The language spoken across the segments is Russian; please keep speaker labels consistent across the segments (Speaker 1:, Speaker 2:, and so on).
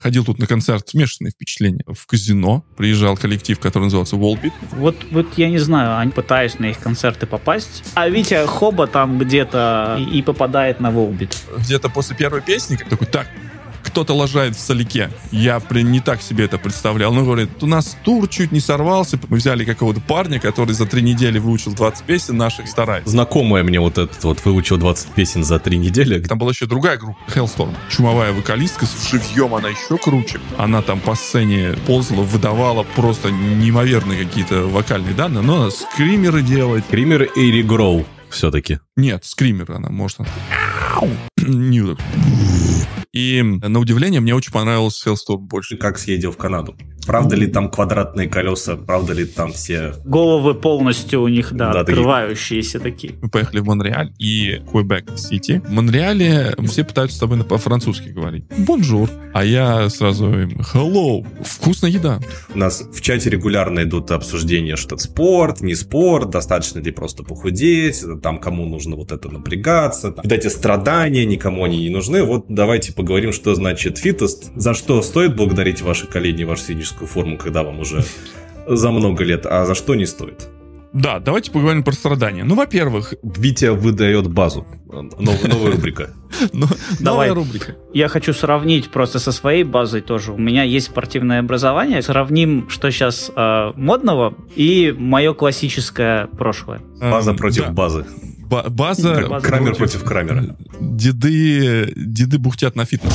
Speaker 1: Ходил тут на концерт, смешанные впечатления. В казино приезжал коллектив, который назывался Волбит.
Speaker 2: Вот, вот я не знаю, они пытаюсь на их концерты попасть, а Витя Хоба там где-то и, и попадает на Волбит.
Speaker 1: Где-то после первой песни такой, так, кто-то лажает в солике. Я при, не так себе это представлял. Ну, говорит, у нас тур чуть не сорвался. Мы взяли какого-то парня, который за три недели выучил 20 песен наших старается.
Speaker 3: Знакомая мне вот этот вот выучил 20 песен за три недели.
Speaker 1: Там была еще другая группа, Hellstorm. Чумовая вокалистка, с живьем она еще круче. Она там по сцене ползала, выдавала просто неимоверные какие-то вокальные данные, но она скримеры делает.
Speaker 3: Скример Эйри Гроу все-таки.
Speaker 1: Нет, скример она, может, она... Не так. И на удивление мне очень понравился Hellstorm больше.
Speaker 4: Как съездил в Канаду? Правда ли там квадратные колеса? Правда ли там все...
Speaker 2: Головы полностью у них, да,
Speaker 4: Да, такие.
Speaker 2: открывающиеся такие.
Speaker 1: Мы поехали в Монреаль и Квебек-Сити. В Монреале все пытаются с тобой на- по-французски говорить. Bonjour. А я сразу им hello. Вкусная еда.
Speaker 4: У нас в чате регулярно идут обсуждения, что это спорт, не спорт, достаточно ли просто похудеть, там кому нужно вот это напрягаться. Вот эти страдания никому они не нужны. Вот давайте поговорим, что значит фитост, за что стоит благодарить ваши колени и вашу физическую форму, когда вам уже за много лет, а за что не стоит.
Speaker 1: Да, давайте поговорим про страдания. Ну, во-первых,
Speaker 4: Витя выдает базу. Нов- новая рубрика.
Speaker 1: ну, новая рубрика.
Speaker 2: Я хочу сравнить просто со своей базой тоже. У меня есть спортивное образование. Сравним, что сейчас модного и мое классическое прошлое.
Speaker 4: База
Speaker 1: Эм,
Speaker 4: против
Speaker 1: да.
Speaker 4: базы.
Speaker 1: Ба- база...
Speaker 2: База
Speaker 4: Крамер против Крамера.
Speaker 1: Деды, деды бухтят на фитнес.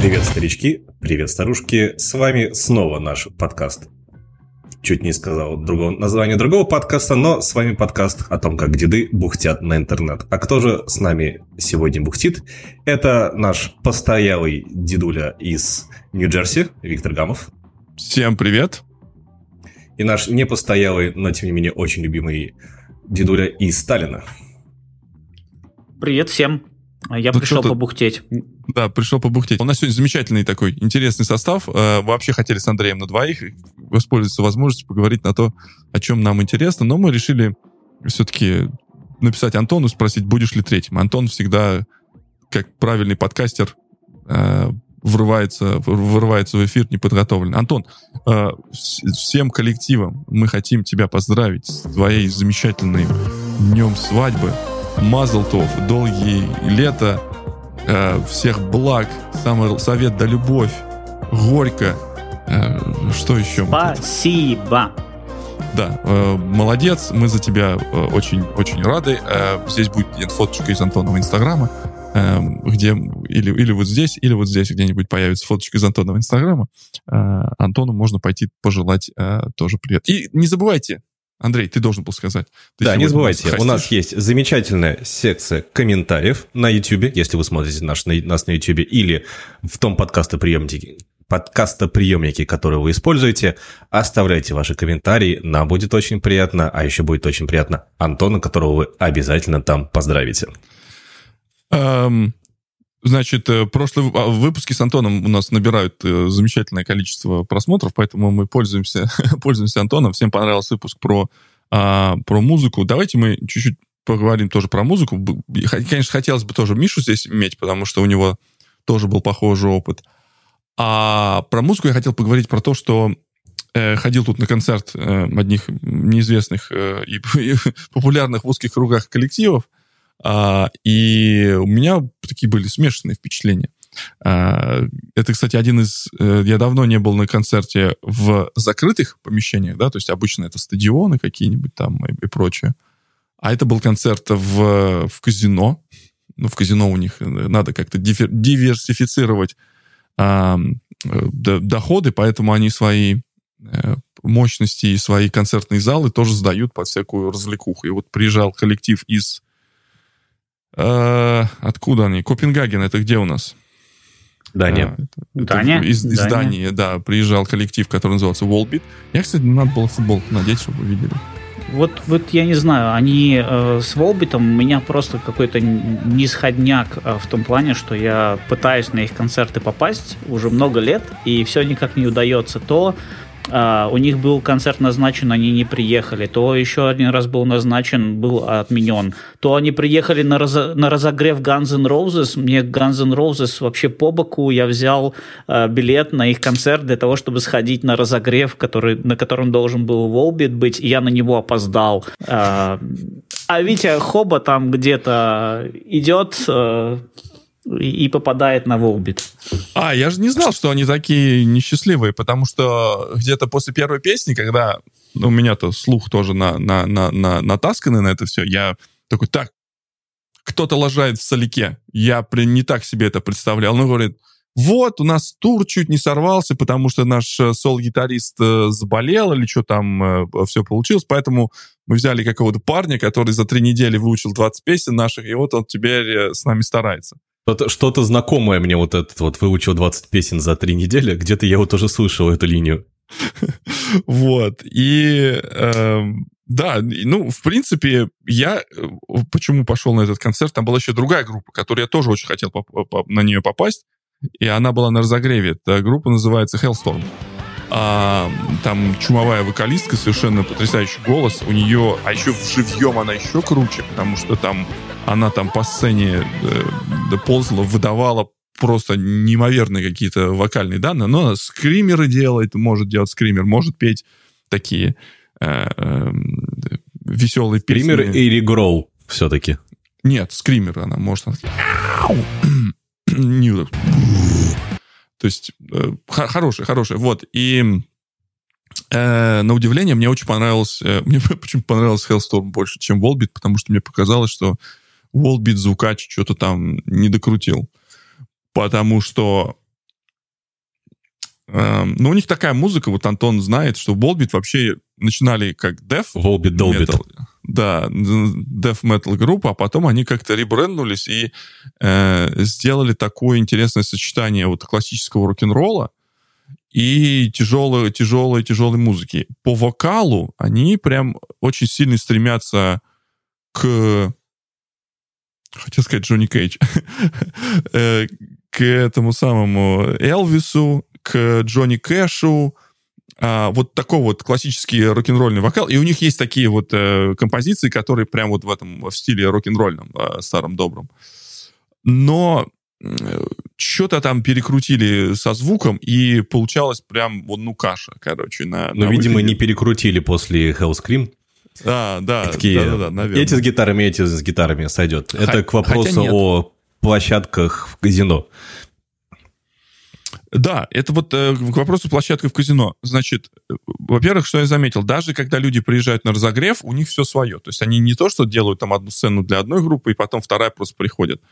Speaker 4: Привет, старички, привет, старушки. С вами снова наш подкаст. Чуть не сказал другого, название другого подкаста, но с вами подкаст о том, как деды бухтят на интернет. А кто же с нами сегодня бухтит? Это наш постоялый дедуля из Нью-Джерси, Виктор Гамов.
Speaker 1: Всем привет.
Speaker 4: И наш непостоялый, но тем не менее очень любимый дедуля из Сталина.
Speaker 2: Привет всем. Я
Speaker 1: Ну,
Speaker 2: пришел побухтеть.
Speaker 1: Да, пришел побухтеть. У нас сегодня замечательный такой интересный состав. Э, Вообще хотели с Андреем на двоих воспользоваться возможностью поговорить на то, о чем нам интересно, но мы решили все-таки написать Антону, спросить, будешь ли третьим. Антон всегда, как правильный подкастер, э, врывается, вырывается в эфир неподготовленный. Антон, э, вс- всем коллективам мы хотим тебя поздравить с твоей замечательной днем свадьбы. Мазлтов, долгие лета, э, всех благ, самый совет да любовь, горько, э, что еще?
Speaker 2: Спасибо.
Speaker 1: Да, э, молодец, мы за тебя очень-очень рады. Э, здесь будет фоточка из Антонова инстаграма, э, где или, или вот здесь, или вот здесь где-нибудь появится фоточка из Антонова инстаграма. Э, Антону можно пойти пожелать э, тоже привет. И не забывайте, Андрей, ты должен был сказать. Ты
Speaker 4: да, не забывайте, у нас есть замечательная секция комментариев на YouTube, если вы смотрите наш, на- нас на YouTube, или в том подкастоприемнике, подкастоприемнике, который вы используете. Оставляйте ваши комментарии, нам будет очень приятно, а еще будет очень приятно Антона, которого вы обязательно там поздравите.
Speaker 1: Эм, Значит, э, прошлые а, выпуски с Антоном у нас набирают э, замечательное количество просмотров, поэтому мы пользуемся, пользуемся Антоном. Всем понравился выпуск про, а, про музыку. Давайте мы чуть-чуть поговорим тоже про музыку. Конечно, хотелось бы тоже Мишу здесь иметь, потому что у него тоже был похожий опыт. А про музыку я хотел поговорить про то, что э, ходил тут на концерт э, одних неизвестных э, и, и популярных в узких кругах коллективов, а, и у меня такие были смешанные впечатления. А, это, кстати, один из... э, Я давно не был на концерте в закрытых помещениях, да, то есть обычно это стадионы какие-нибудь там и, и прочее. А это был концерт в, в казино. Ну, в казино у них э, надо как-то диверсифицировать а, э, доходы, поэтому они свои мощности и свои концертные залы тоже сдают под всякую развлекуху. И вот приезжал коллектив из... э, откуда они? Копенгаген, это где у нас?
Speaker 4: Даня.
Speaker 1: А, это- это
Speaker 2: Дания?
Speaker 1: Из, из
Speaker 2: Дания.
Speaker 1: Дании, да, приезжал коллектив, который назывался Wallbeat. Я, кстати, надо было футболку надеть, чтобы вы видели.
Speaker 2: Вот, вот я не знаю, они э, с Волбитом у меня просто какой-то нисходняк э, в том плане, что я пытаюсь на их концерты попасть уже много лет, и все никак не удается. То а, у них был концерт назначен, они не приехали, то еще один раз был назначен, был отменен, то они приехали на, разо, на разогрев Guns N' Roses, мне Guns N' Roses вообще по боку, я взял а, билет на их концерт для того, чтобы сходить на разогрев, который, на котором должен был Волбит быть, и я на него опоздал. А, а Витя Хоба там где-то идет э, и попадает на Волбит.
Speaker 1: А, я же не знал, что они такие несчастливые, потому что где-то после первой песни, когда ну, у меня-то слух тоже на, на, на, на, натасканный на это все, я такой, так, кто-то лажает в солике. Я при, не так себе это представлял. Ну, говорит, вот, у нас тур чуть не сорвался, потому что наш э, сол-гитарист э, заболел или что там э, все получилось, поэтому мы взяли какого-то парня, который за три недели выучил 20 песен наших, и вот он теперь с нами старается.
Speaker 3: Что-то, что-то знакомое мне вот этот вот выучил 20 песен за три недели, где-то я вот уже слышал эту линию.
Speaker 1: Вот, и эм, да, ну, в принципе, я почему пошел на этот концерт, там была еще другая группа, которую я тоже очень хотел на нее попасть, и она была на разогреве. Эта группа называется Hellstorm. А, там чумовая вокалистка, совершенно потрясающий голос. У нее, а еще в живьем она еще круче, потому что там она там по сцене э, ползала, выдавала просто неимоверные какие-то вокальные данные, но она скримеры делает, может делать скример, может петь такие э, э, веселые
Speaker 3: песни. Скример Эри Гроу все-таки.
Speaker 1: Нет, скример она может. не то есть э, хорошая, хорошая. Вот. И э, на удивление мне очень понравилось, э, мне почему понравился Hellstorm больше, чем Volbeat, потому что мне показалось, что Volbeat звукач что-то там не докрутил. Потому что э, ну, у них такая музыка, вот Антон знает, что Volbeat вообще начинали как Def
Speaker 3: Volbeat Dolbeat
Speaker 1: да, death metal группа, а потом они как-то ребренднулись и э, сделали такое интересное сочетание вот классического рок-н-ролла и тяжелой, тяжелой, тяжелой музыки. По вокалу они прям очень сильно стремятся к... Хотел сказать Джонни Кейдж. Э, к этому самому Элвису, к Джонни Кэшу, а, вот такой вот классический рок-н-ролльный вокал. И у них есть такие вот э, композиции, которые прям вот в этом в стиле рок-н-ролльном, э, старом добром. Но э, что-то там перекрутили со звуком, и получалось прям вот, ну, каша, короче. На,
Speaker 3: Но,
Speaker 1: на
Speaker 3: видимо, выходе. не перекрутили после Hellscream.
Speaker 1: Да, да,
Speaker 3: такие, да, да, да, наверное. Эти с гитарами, эти с гитарами сойдет. Х- Это к вопросу о площадках в казино.
Speaker 1: Да, это вот э, к вопросу площадка в казино. Значит, э, во-первых, что я заметил, даже когда люди приезжают на разогрев, у них все свое. То есть они не то, что делают там одну сцену для одной группы, и потом вторая просто приходит.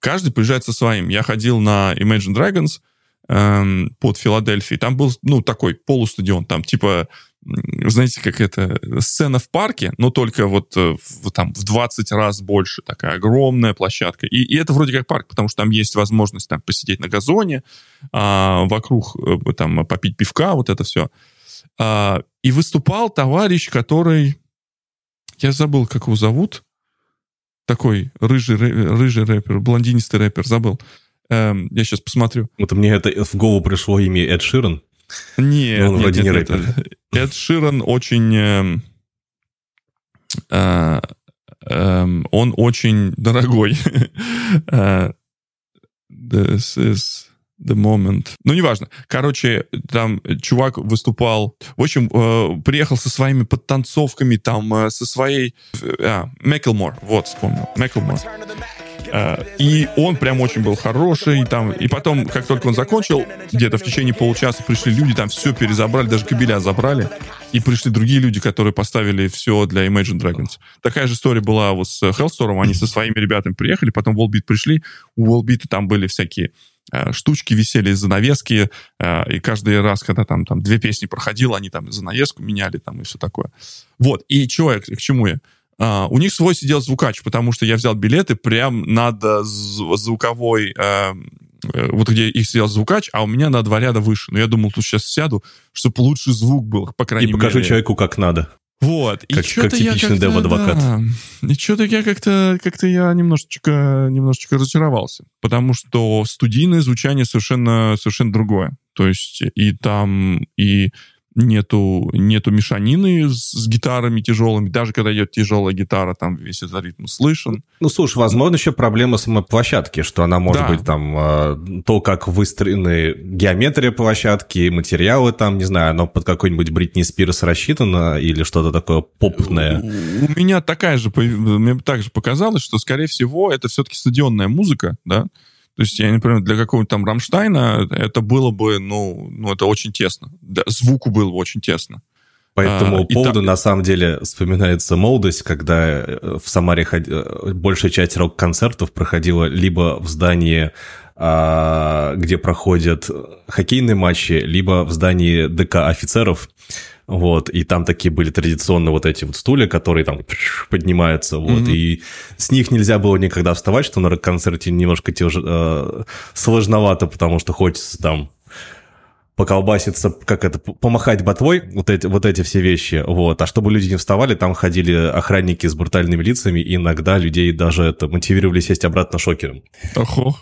Speaker 1: Каждый приезжает со своим. Я ходил на Imagine Dragons эм, под Филадельфией. Там был, ну, такой полустадион. Там типа знаете, как это, сцена в парке, но только вот э, в, там в 20 раз больше, такая огромная площадка. И, и это вроде как парк, потому что там есть возможность там посидеть на газоне, а, вокруг э, там попить пивка, вот это все. А, и выступал товарищ, который, я забыл, как его зовут, такой рыжий, рыжий рэпер, блондинистый рэпер, забыл. Эм, я сейчас посмотрю.
Speaker 3: Вот мне это в голову пришло имя Эд Ширен.
Speaker 1: Нет, он нет, вроде нет, не рэпер. Эд Ширан очень... Э, э, э, он очень дорогой. Э, this is the moment. Ну, неважно. Короче, там чувак выступал... В общем, э, приехал со своими подтанцовками, там, э, со своей... А, Мэклмор, вот, вспомнил. Мэклмор. Э, и он прям очень был хороший. Там, и потом, как только он закончил, где-то в течение получаса пришли люди, там все перезабрали, даже кабеля забрали. И пришли другие люди, которые поставили все для Imagine Dragons. Такая же история была вот с Hellstorm. Они со своими ребятами приехали, потом Wallbeat пришли. У Wallbeat там были всякие э, штучки висели, занавески, э, и каждый раз, когда там, там две песни проходило, они там занавеску меняли там и все такое. Вот, и чего я, к чему я? Uh, у них свой сидел звукач, потому что я взял билеты прям над звуковой, uh, вот где их сидел звукач, а у меня на два ряда выше. Но я думал, тут сейчас сяду, чтобы лучший звук был, по крайней
Speaker 3: мере. И покажу человеку, как надо.
Speaker 1: Вот.
Speaker 3: Как, и как типичный дев-адвокат. Да,
Speaker 1: и что-то я как-то, как-то я немножечко, немножечко разочаровался. Потому что студийное звучание совершенно, совершенно другое. То есть и там, и нету, нету мешанины с, с гитарами тяжелыми. Даже когда идет тяжелая гитара, там весь этот ритм слышен.
Speaker 4: Ну, слушай, возможно, еще проблема самой площадки, что она может да. быть там э, то, как выстроены геометрия площадки, материалы там, не знаю, оно под какой-нибудь Бритни Спирс рассчитано или что-то такое попное.
Speaker 1: У меня такая же, мне также показалось, что, скорее всего, это все-таки стадионная музыка, да, то есть, я не понимаю, для какого-нибудь там Рамштайна это было бы, ну, ну это очень тесно. Да, звуку было бы очень тесно.
Speaker 4: По этому а, поводу, там... на самом деле, вспоминается молодость, когда э, в Самаре ход... Э, большая часть рок-концертов проходила либо в здании, а, где проходят хоккейные матчи, либо в здании ДК офицеров. Вот, и там такие были традиционные вот эти вот стулья, которые там поднимаются, вот, mm-hmm. и с них нельзя было никогда вставать, что на концерте немножко тяж... э, сложновато, потому что хочется там поколбаситься, как это, помахать ботвой, вот эти, вот эти все вещи, вот. А чтобы люди не вставали, там ходили охранники с брутальными лицами, и иногда людей даже это мотивировали сесть обратно шокером.
Speaker 1: Охо.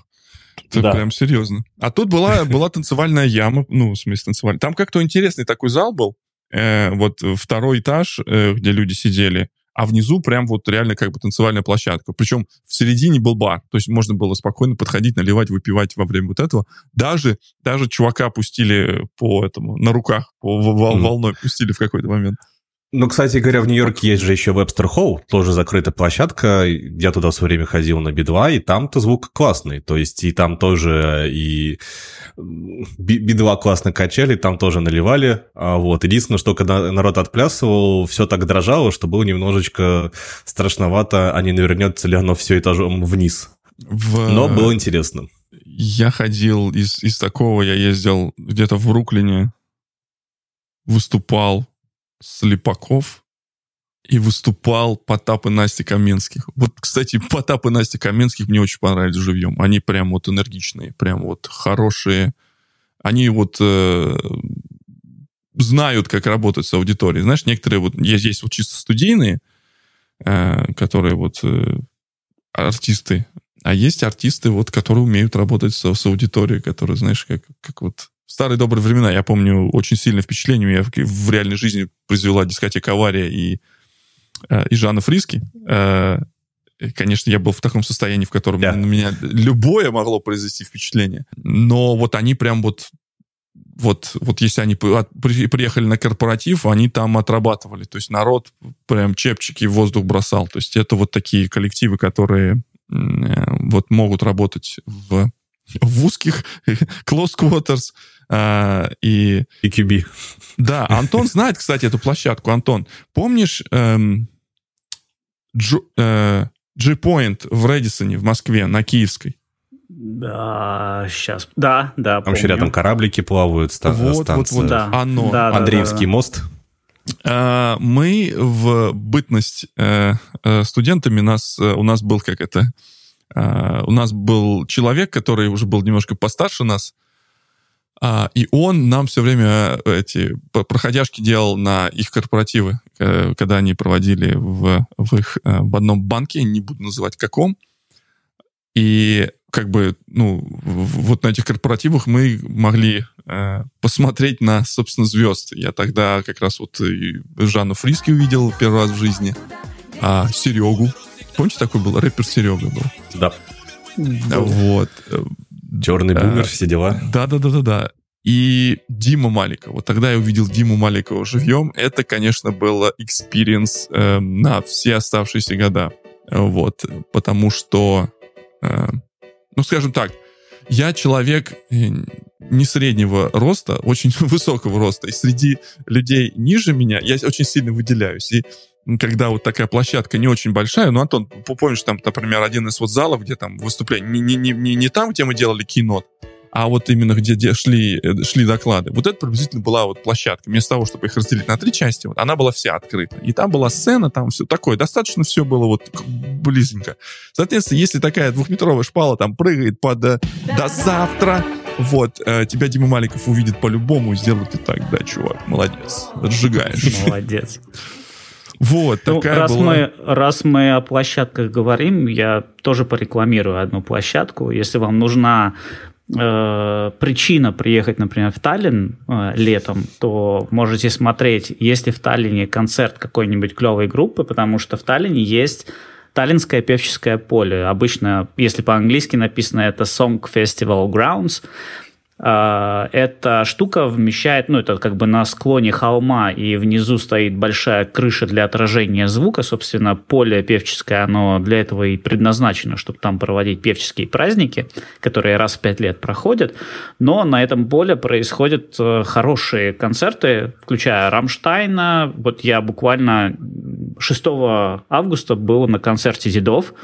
Speaker 1: Это да. прям серьезно. А тут была, была танцевальная яма, ну, в смысле танцевальная. Там как-то интересный такой зал был, э, вот второй этаж, э, где люди сидели, а внизу прям вот реально как бы танцевальная площадка. Причем в середине был бар, то есть можно было спокойно подходить, наливать, выпивать во время вот этого. Даже, даже чувака пустили по этому, на руках, по волной пустили в какой-то момент.
Speaker 4: Ну, кстати говоря, в Нью-Йорке есть же еще Webster Hall, тоже закрытая площадка. Я туда в свое время ходил на Би-2, и там-то звук классный. То есть и там тоже и Би-2 классно качали, там тоже наливали. А вот. Единственное, что когда народ отплясывал, все так дрожало, что было немножечко страшновато, а не навернется ли оно все этажом вниз. В... Но было интересно.
Speaker 1: Я ходил из, из такого, я ездил где-то в Бруклине, выступал Слепаков и выступал Потап и Настя Каменских. Вот, кстати, Потап и Настя Каменских мне очень понравились живьем. Они прям вот энергичные, прям вот хорошие. Они вот э, знают, как работать с аудиторией. Знаешь, некоторые вот есть, есть вот чисто студийные, э, которые вот э, артисты, а есть артисты, вот, которые умеют работать с, с аудиторией, которые, знаешь, как, как вот старые добрые времена. Я помню, очень сильное впечатление меня в, в реальной жизни произвела дискотека «Авария» и, и Жанна Фриски. Э, конечно, я был в таком состоянии, в котором yeah. на меня любое могло произвести впечатление. Но вот они прям вот вот, вот если они приехали на корпоратив, они там отрабатывали. То есть народ прям чепчики в воздух бросал. То есть это вот такие коллективы, которые э, вот могут работать в, в узких close quarters, а, и...
Speaker 4: EQB.
Speaker 1: Да, Антон знает, кстати, эту площадку. Антон, помнишь эм, э, G-Point в Редисоне в Москве, на Киевской?
Speaker 2: Да, сейчас. Да, да.
Speaker 4: Там помню. еще рядом кораблики плавают, ста-
Speaker 1: вот, станция. Вот, вот, да. Оно. Да,
Speaker 4: Андреевский да, да, мост.
Speaker 1: А, мы в бытность э, э, студентами нас, у нас был как это, у нас был человек, который уже был немножко постарше нас, и он нам все время э, эти проходяшки делал на их корпоративы, когда они проводили в, в их э, в одном банке, не буду называть каком. И как бы, ну, вот на этих корпоративах мы могли э, посмотреть на, собственно, звезд. Я тогда как раз вот и Жанну Фриски увидел первый раз в жизни, а Серегу. Помните, такой был рэпер Серега был?
Speaker 4: Да.
Speaker 1: Вот.
Speaker 4: Черный бумер, все дела.
Speaker 1: Да-да-да-да-да. И Диму Маликова. Вот тогда я увидел Диму Маликова живьем. Это, конечно, было experience э, на все оставшиеся года. Вот. Потому что, э, ну, скажем так, я человек э, не среднего роста, очень высокого роста. И среди людей ниже меня я очень сильно выделяюсь. И когда вот такая площадка не очень большая, ну, Антон, помнишь, там, например, один из вот залов, где там выступление, не, не, не, не, там, где мы делали кино, а вот именно где, где шли, э, шли доклады, вот это приблизительно была вот площадка. Вместо того, чтобы их разделить на три части, вот, она была вся открыта. И там была сцена, там все такое. Достаточно все было вот близенько. Соответственно, если такая двухметровая шпала там прыгает под э, «до завтра», вот, э, тебя Дима Маликов увидит по-любому сделает и так, да, чувак, молодец, сжигаешь.
Speaker 2: Молодец.
Speaker 1: Вот, ну, такая
Speaker 2: раз
Speaker 1: была...
Speaker 2: Мы, раз мы о площадках говорим, я тоже порекламирую одну площадку. Если вам нужна э, причина приехать, например, в Таллин э, летом, то можете смотреть, есть ли в Таллине концерт какой-нибудь клевой группы, потому что в Таллине есть Таллинское певческое поле. Обычно, если по-английски написано, это Song Festival Grounds. А, эта штука вмещает, ну, это как бы на склоне холма, и внизу стоит большая крыша для отражения звука. Собственно, поле певческое, оно для этого и предназначено, чтобы там проводить певческие праздники, которые раз в пять лет проходят. Но на этом поле происходят э, хорошие концерты, включая Рамштайна. Вот я буквально 6 августа был на концерте Дедов.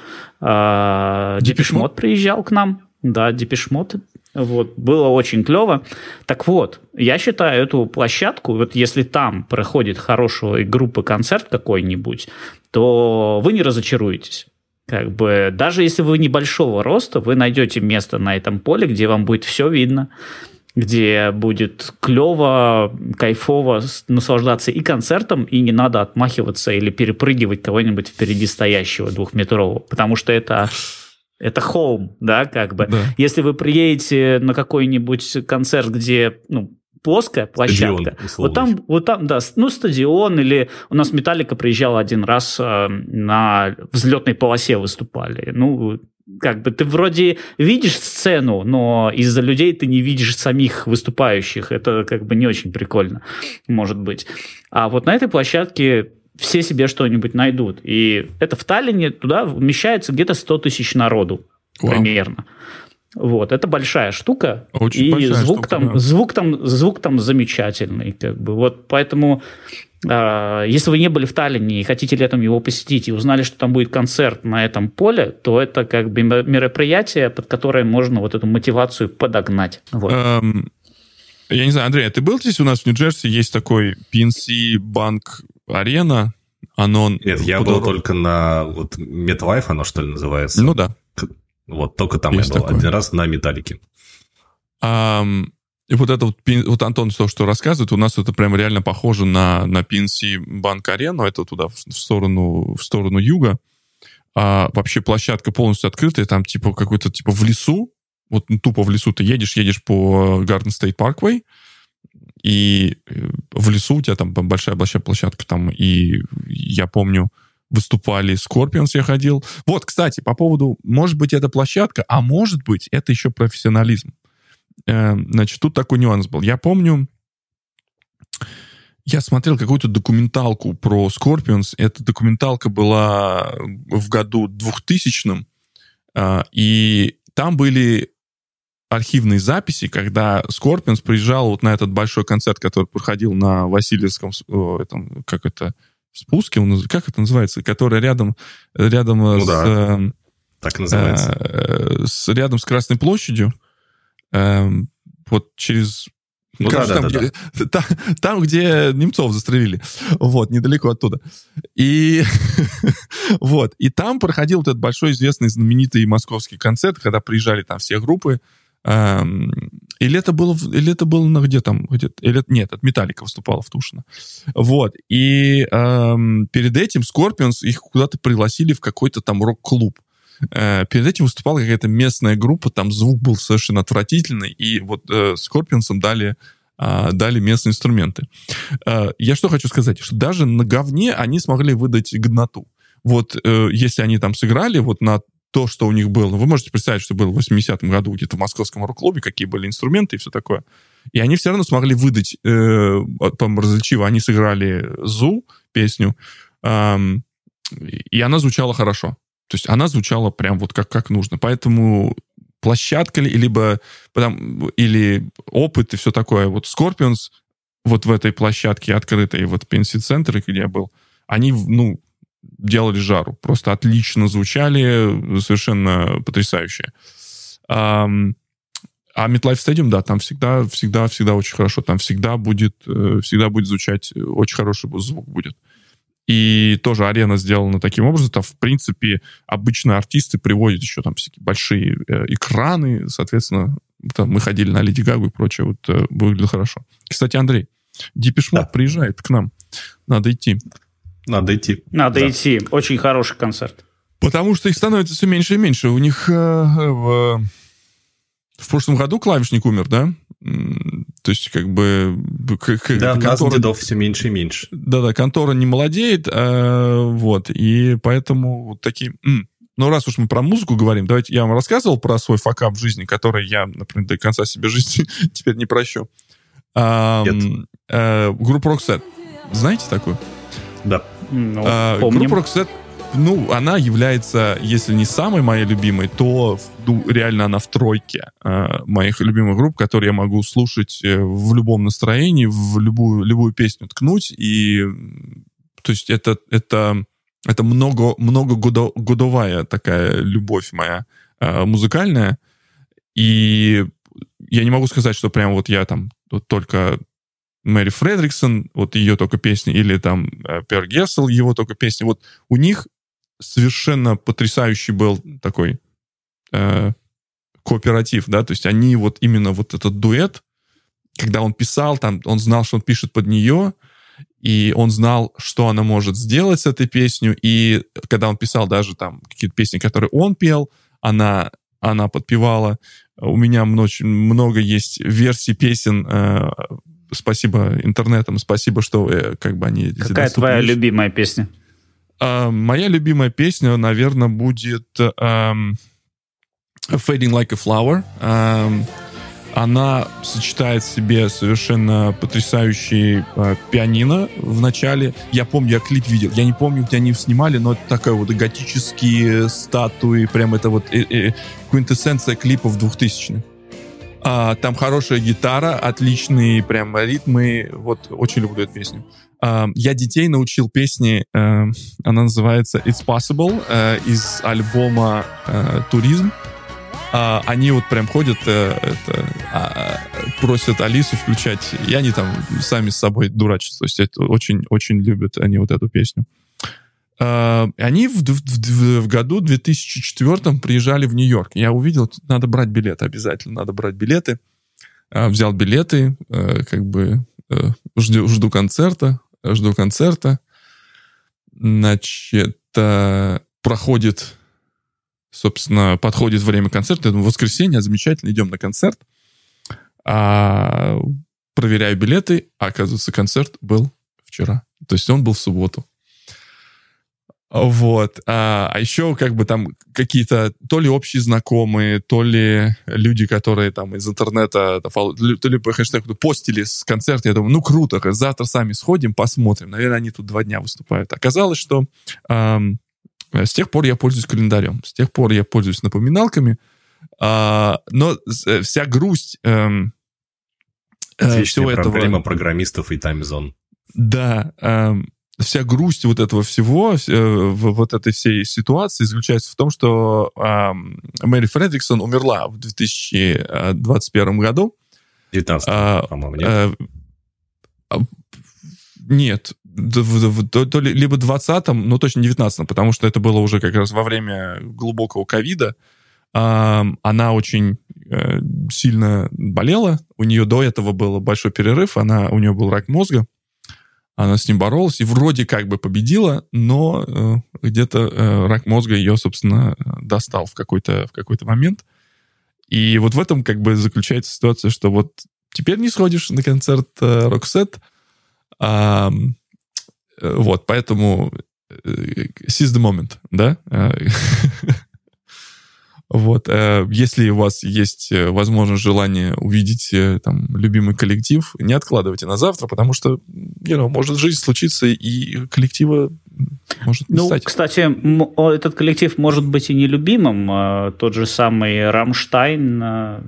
Speaker 2: А, Депешмот приезжал к нам. Да, Депешмот вот, было очень клево. Так вот, я считаю эту площадку, вот если там проходит хорошая группа концерт какой-нибудь, то вы не разочаруетесь. Как бы, даже если вы небольшого роста, вы найдете место на этом поле, где вам будет все видно, где будет клево, кайфово наслаждаться и концертом, и не надо отмахиваться или перепрыгивать кого-нибудь впереди стоящего двухметрового, потому что это это home, да, как бы. Да. Если вы приедете на какой-нибудь концерт, где, ну, плоская площадка. Стадион, вот там, вот там, да, ну, стадион, или у нас Металлика приезжала один раз э, на взлетной полосе выступали. Ну, как бы ты вроде видишь сцену, но из-за людей ты не видишь самих выступающих. Это как бы не очень прикольно, может быть. А вот на этой площадке все себе что-нибудь найдут. И это в Таллине туда вмещается где-то 100 тысяч народу Вау. примерно. Вот, это большая штука, Очень и звук штука, там, да. звук там, звук там замечательный, как бы. Вот, поэтому, э, если вы не были в Таллине и хотите летом его посетить и узнали, что там будет концерт на этом поле, то это как бы мероприятие, под которое можно вот эту мотивацию подогнать. Вот.
Speaker 1: Эм, я не знаю, Андрей, а ты был здесь у нас в Нью-Джерси? Есть такой PNC банк арена, оно...
Speaker 3: Нет, я был только на вот MetLife, оно что ли называется?
Speaker 1: Ну да.
Speaker 3: Вот, только там Есть я был такое. один раз на металлике.
Speaker 1: А, и вот это вот, вот Антон то, что рассказывает, у нас это прям реально похоже на, на PNC Банк Арену, это туда, в сторону, в сторону юга. А, вообще площадка полностью открытая, там типа какой-то типа в лесу, вот ну, тупо в лесу ты едешь, едешь по Garden State Parkway, и э, в лесу у тебя там большая большая площадка там, и я помню, выступали Scorpions, я ходил. Вот, кстати, по поводу, может быть, это площадка, а может быть, это еще профессионализм. Э, значит, тут такой нюанс был. Я помню, я смотрел какую-то документалку про Scorpions. Эта документалка была в году 2000 э, и там были архивные записи, когда Скорпионс приезжал вот на этот большой концерт, который проходил на Васильевском, этом, как это, спуске, он, как это называется, который рядом, рядом ну, с... Да. Э,
Speaker 3: так называется.
Speaker 1: Э, с, рядом с Красной площадью, э, вот через
Speaker 3: ну, Короче, да,
Speaker 1: там,
Speaker 3: да,
Speaker 1: где, да. Там, там, где немцов застрелили. Вот, недалеко оттуда. И вот. И там проходил вот этот большой известный знаменитый московский концерт, когда приезжали там все группы. Эм, или это было, или это было на где там, где или нет, от Металлика выступала в Тушино. Вот. И эм, перед этим Scorpions их куда-то пригласили в какой-то там рок-клуб. Э, перед этим выступала какая-то местная группа, там звук был совершенно отвратительный, и вот э, Scorpions дали э, дали местные инструменты. Э, я что хочу сказать, что даже на говне они смогли выдать годноту. Вот э, если они там сыграли вот на то, что у них было. Вы можете представить, что было в 80-м году где-то в московском рок-клубе, какие были инструменты и все такое. И они все равно смогли выдать, э, по-моему, различиво, они сыграли «Зу» песню, э, и она звучала хорошо. То есть она звучала прям вот как, как нужно. Поэтому площадка либо потом, или опыт и все такое. Вот Scorpions вот в этой площадке открытой, вот Пенси Центр, где я был, они, ну, делали жару. Просто отлично звучали, совершенно потрясающе. А, а MetLife Stadium, да, там всегда, всегда, всегда очень хорошо. Там всегда будет, э, всегда будет звучать, очень хороший звук будет. И тоже арена сделана таким образом. Там, в принципе, обычно артисты приводят еще там всякие большие э, экраны. Соответственно, там мы ходили на Леди Гагу и прочее. Вот э, выглядело хорошо. Кстати, Андрей, Дипишмот да. приезжает к нам. Надо идти.
Speaker 3: Надо идти.
Speaker 2: Надо да. идти. Очень хороший концерт.
Speaker 1: Потому что их становится все меньше и меньше. У них э, в, в прошлом году клавишник умер, да? То есть, как бы...
Speaker 3: Да, контора, нас дедов все меньше и меньше.
Speaker 1: Да-да, контора не молодеет, а, вот, и поэтому вот такие... Ну, раз уж мы про музыку говорим, давайте я вам рассказывал про свой факап в жизни, который я, например, до конца себе жизни теперь не прощу. А, Нет. А, группа Roxette. Знаете такую?
Speaker 3: Да.
Speaker 1: Ну, а, группа Roxette ну, она является, если не самой моей любимой, то ну, реально она в тройке э, моих любимых групп, которые я могу слушать э, в любом настроении, в любую, любую песню ткнуть. И, то есть это, это, это много, много годо, годовая такая любовь моя э, музыкальная. И я не могу сказать, что прям вот я там вот только Мэри Фредриксон, вот ее только песни, или там э, Пер Гессел, его только песни. Вот у них совершенно потрясающий был такой э, кооператив, да, то есть они вот именно вот этот дуэт, когда он писал, там, он знал, что он пишет под нее, и он знал, что она может сделать с этой песней, и когда он писал даже там какие-то песни, которые он пел, она, она подпевала. У меня очень много есть версий песен, э, спасибо интернетам, спасибо, что э, как бы они...
Speaker 2: Какая твоя любимая песня?
Speaker 1: Uh, моя любимая песня, наверное, будет um, Fading Like a Flower. Um, она сочетает в себе совершенно потрясающий uh, пианино в начале. Я помню, я клип видел. Я не помню, где они снимали, но это такая вот готические статуи. Прям это вот э, э, квинтэссенция клипов 2000-х. А, там хорошая гитара, отличные прям ритмы. Вот очень люблю эту песню. Uh, я детей научил песни, uh, она называется It's Possible uh, из альбома Туризм. Они вот прям ходят, э, это, а, просят Алису включать, и они там сами с собой дурачатся. То есть это очень, очень любят они вот эту песню. Они в, в, в, году 2004 приезжали в Нью-Йорк. Я увидел, надо брать билеты, обязательно надо брать билеты. Взял билеты, э, как бы э, жду, жду концерта, жду концерта. Значит, э, проходит, собственно, подходит время концерта. Я думаю, воскресенье, замечательно, идем на концерт. А, проверяю билеты, а оказывается, концерт был вчера. То есть он был в субботу. Вот. А, а еще как бы там какие-то то ли общие знакомые, то ли люди, которые там из интернета, то ли по хэштегу постили с концерта. Я думаю, ну круто, завтра сами сходим, посмотрим. Наверное, они тут два дня выступают. Оказалось, что эм, с тех пор я пользуюсь календарем. С тех пор я пользуюсь напоминалками. А, но э, вся грусть эм,
Speaker 3: э, всего этого... проблема программистов и таймзон.
Speaker 1: Да, эм, вся грусть вот этого всего, э, вот этой всей ситуации заключается в том, что э, Мэри Фредриксон умерла в 2021 году.
Speaker 3: 19 а, по-моему, нет? Э,
Speaker 1: а, нет, то, то ли, либо 20-м, но точно 19-м, потому что это было уже как раз во время глубокого ковида. Она очень э, сильно болела, у нее до этого был большой перерыв, она, у нее был рак мозга, она с ним боролась и вроде как бы победила, но э, где-то э, рак мозга ее, собственно, достал в какой-то в какой-то момент. И вот в этом как бы заключается ситуация, что вот теперь не сходишь на концерт э, Roxette, а, э, вот, поэтому э, seize the moment, да? Вот. Э, если у вас есть, э, возможно, желание увидеть э, там любимый коллектив, не откладывайте на завтра, потому что, you know, может жизнь случиться, и коллектива может не
Speaker 2: ну,
Speaker 1: стать.
Speaker 2: кстати, этот коллектив может быть и нелюбимым. А тот же самый Рамштайн,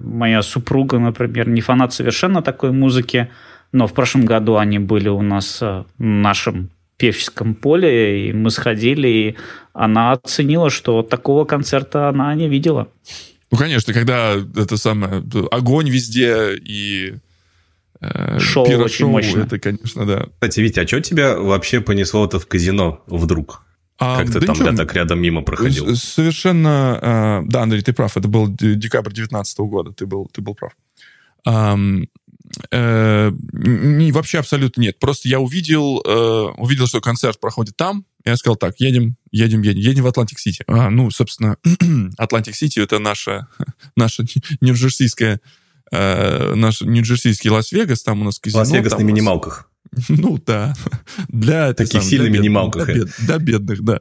Speaker 2: моя супруга, например, не фанат совершенно такой музыки, но в прошлом году они были у нас в нашем певческом поле, и мы сходили, и она оценила, что такого концерта она не видела.
Speaker 1: Ну, конечно, когда это самое, огонь везде и
Speaker 2: э, шоу очень шоу, мощно.
Speaker 1: Это, конечно, да.
Speaker 3: Кстати, Витя, а что тебя вообще понесло-то в казино вдруг? А, как ты да там ничего, так рядом мимо проходил?
Speaker 1: Совершенно... Э, да, Андрей, ты прав. Это был декабрь 2019 года. Ты был, ты был прав. Э, не, вообще абсолютно нет. Просто я увидел, э, увидел, что концерт проходит там. Я сказал, так, едем, едем, едем, едем в Атлантик-Сити. А, ну, собственно, Атлантик-Сити — это наша, наша нью-джерсийская э, наш нью-джерсийский Лас-Вегас, там у нас казино.
Speaker 4: Лас-Вегас на минималках.
Speaker 1: Ну да, для
Speaker 4: таких сильных минималках.
Speaker 1: Для, бед, для бедных, да.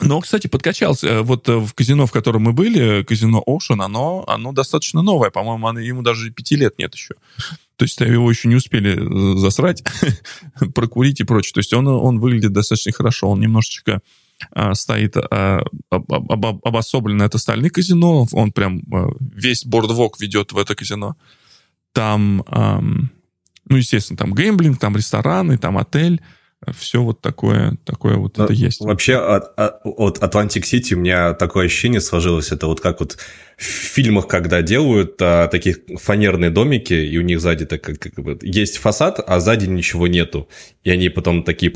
Speaker 1: Но, кстати, подкачался. Э, вот э, в казино, в котором мы были, казино Ocean, оно, оно достаточно новое. По-моему, оно, ему даже пяти лет нет еще. То есть его еще не успели э, засрать, прокурить и прочее. То есть он, он выглядит достаточно хорошо. Он немножечко а, стоит а, об, об, обособленно от остальных казино. Он прям а, весь бордвок ведет в это казино. Там, а, ну, естественно, там геймблинг, там рестораны, там отель все вот такое, такое вот Но это есть.
Speaker 4: Вообще от, от Atlantic City у меня такое ощущение сложилось, это вот как вот в фильмах, когда делают а, такие фанерные домики, и у них сзади так, как, как бы, есть фасад, а сзади ничего нету, и они потом такие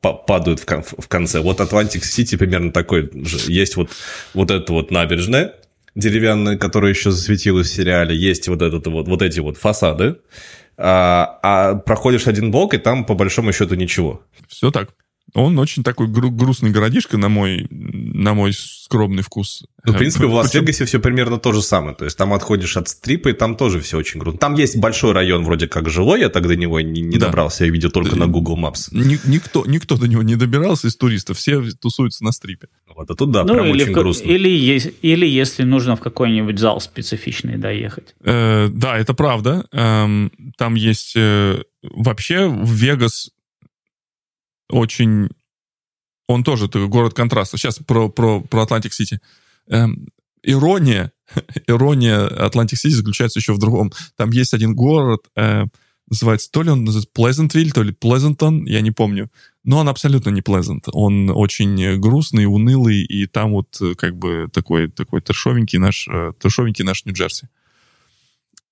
Speaker 4: падают в, в конце. Вот Atlantic City примерно такой же. Есть вот, вот это вот набережная деревянная, которая еще засветилась в сериале, есть вот, этот, вот, вот эти вот фасады, а, а проходишь один блок, и там по большому счету ничего.
Speaker 1: Все так. Он очень такой гру- грустный городишко, на мой, на мой скромный вкус.
Speaker 4: Ну, в принципе, в Лас-Вегасе все примерно то же самое. То есть там отходишь от стрипа, и там тоже все очень грустно. Там есть большой район вроде как жилой, я так до него не, не да. добрался, я видел только на Google Maps.
Speaker 1: Ни, никто, никто до него не добирался из туристов, все тусуются на стрипе.
Speaker 4: Вот, а тут, да, ну, прям
Speaker 2: или
Speaker 4: очень в, грустно.
Speaker 2: Или, или если нужно в какой-нибудь зал специфичный доехать.
Speaker 1: Э, да, это правда. Эм, там есть... Э, вообще в Вегас очень... Он тоже такой город контраста. Сейчас про, про, про Атлантик-Сити. Эм, ирония, ирония Атлантик-Сити заключается еще в другом. Там есть один город, э, называется, то ли он называется Плезентвиль, то ли Плезентон, я не помню. Но он абсолютно не pleasant. Он очень грустный, унылый, и там вот э, как бы такой, такой трешовенький наш, э, трешовенький наш Нью-Джерси.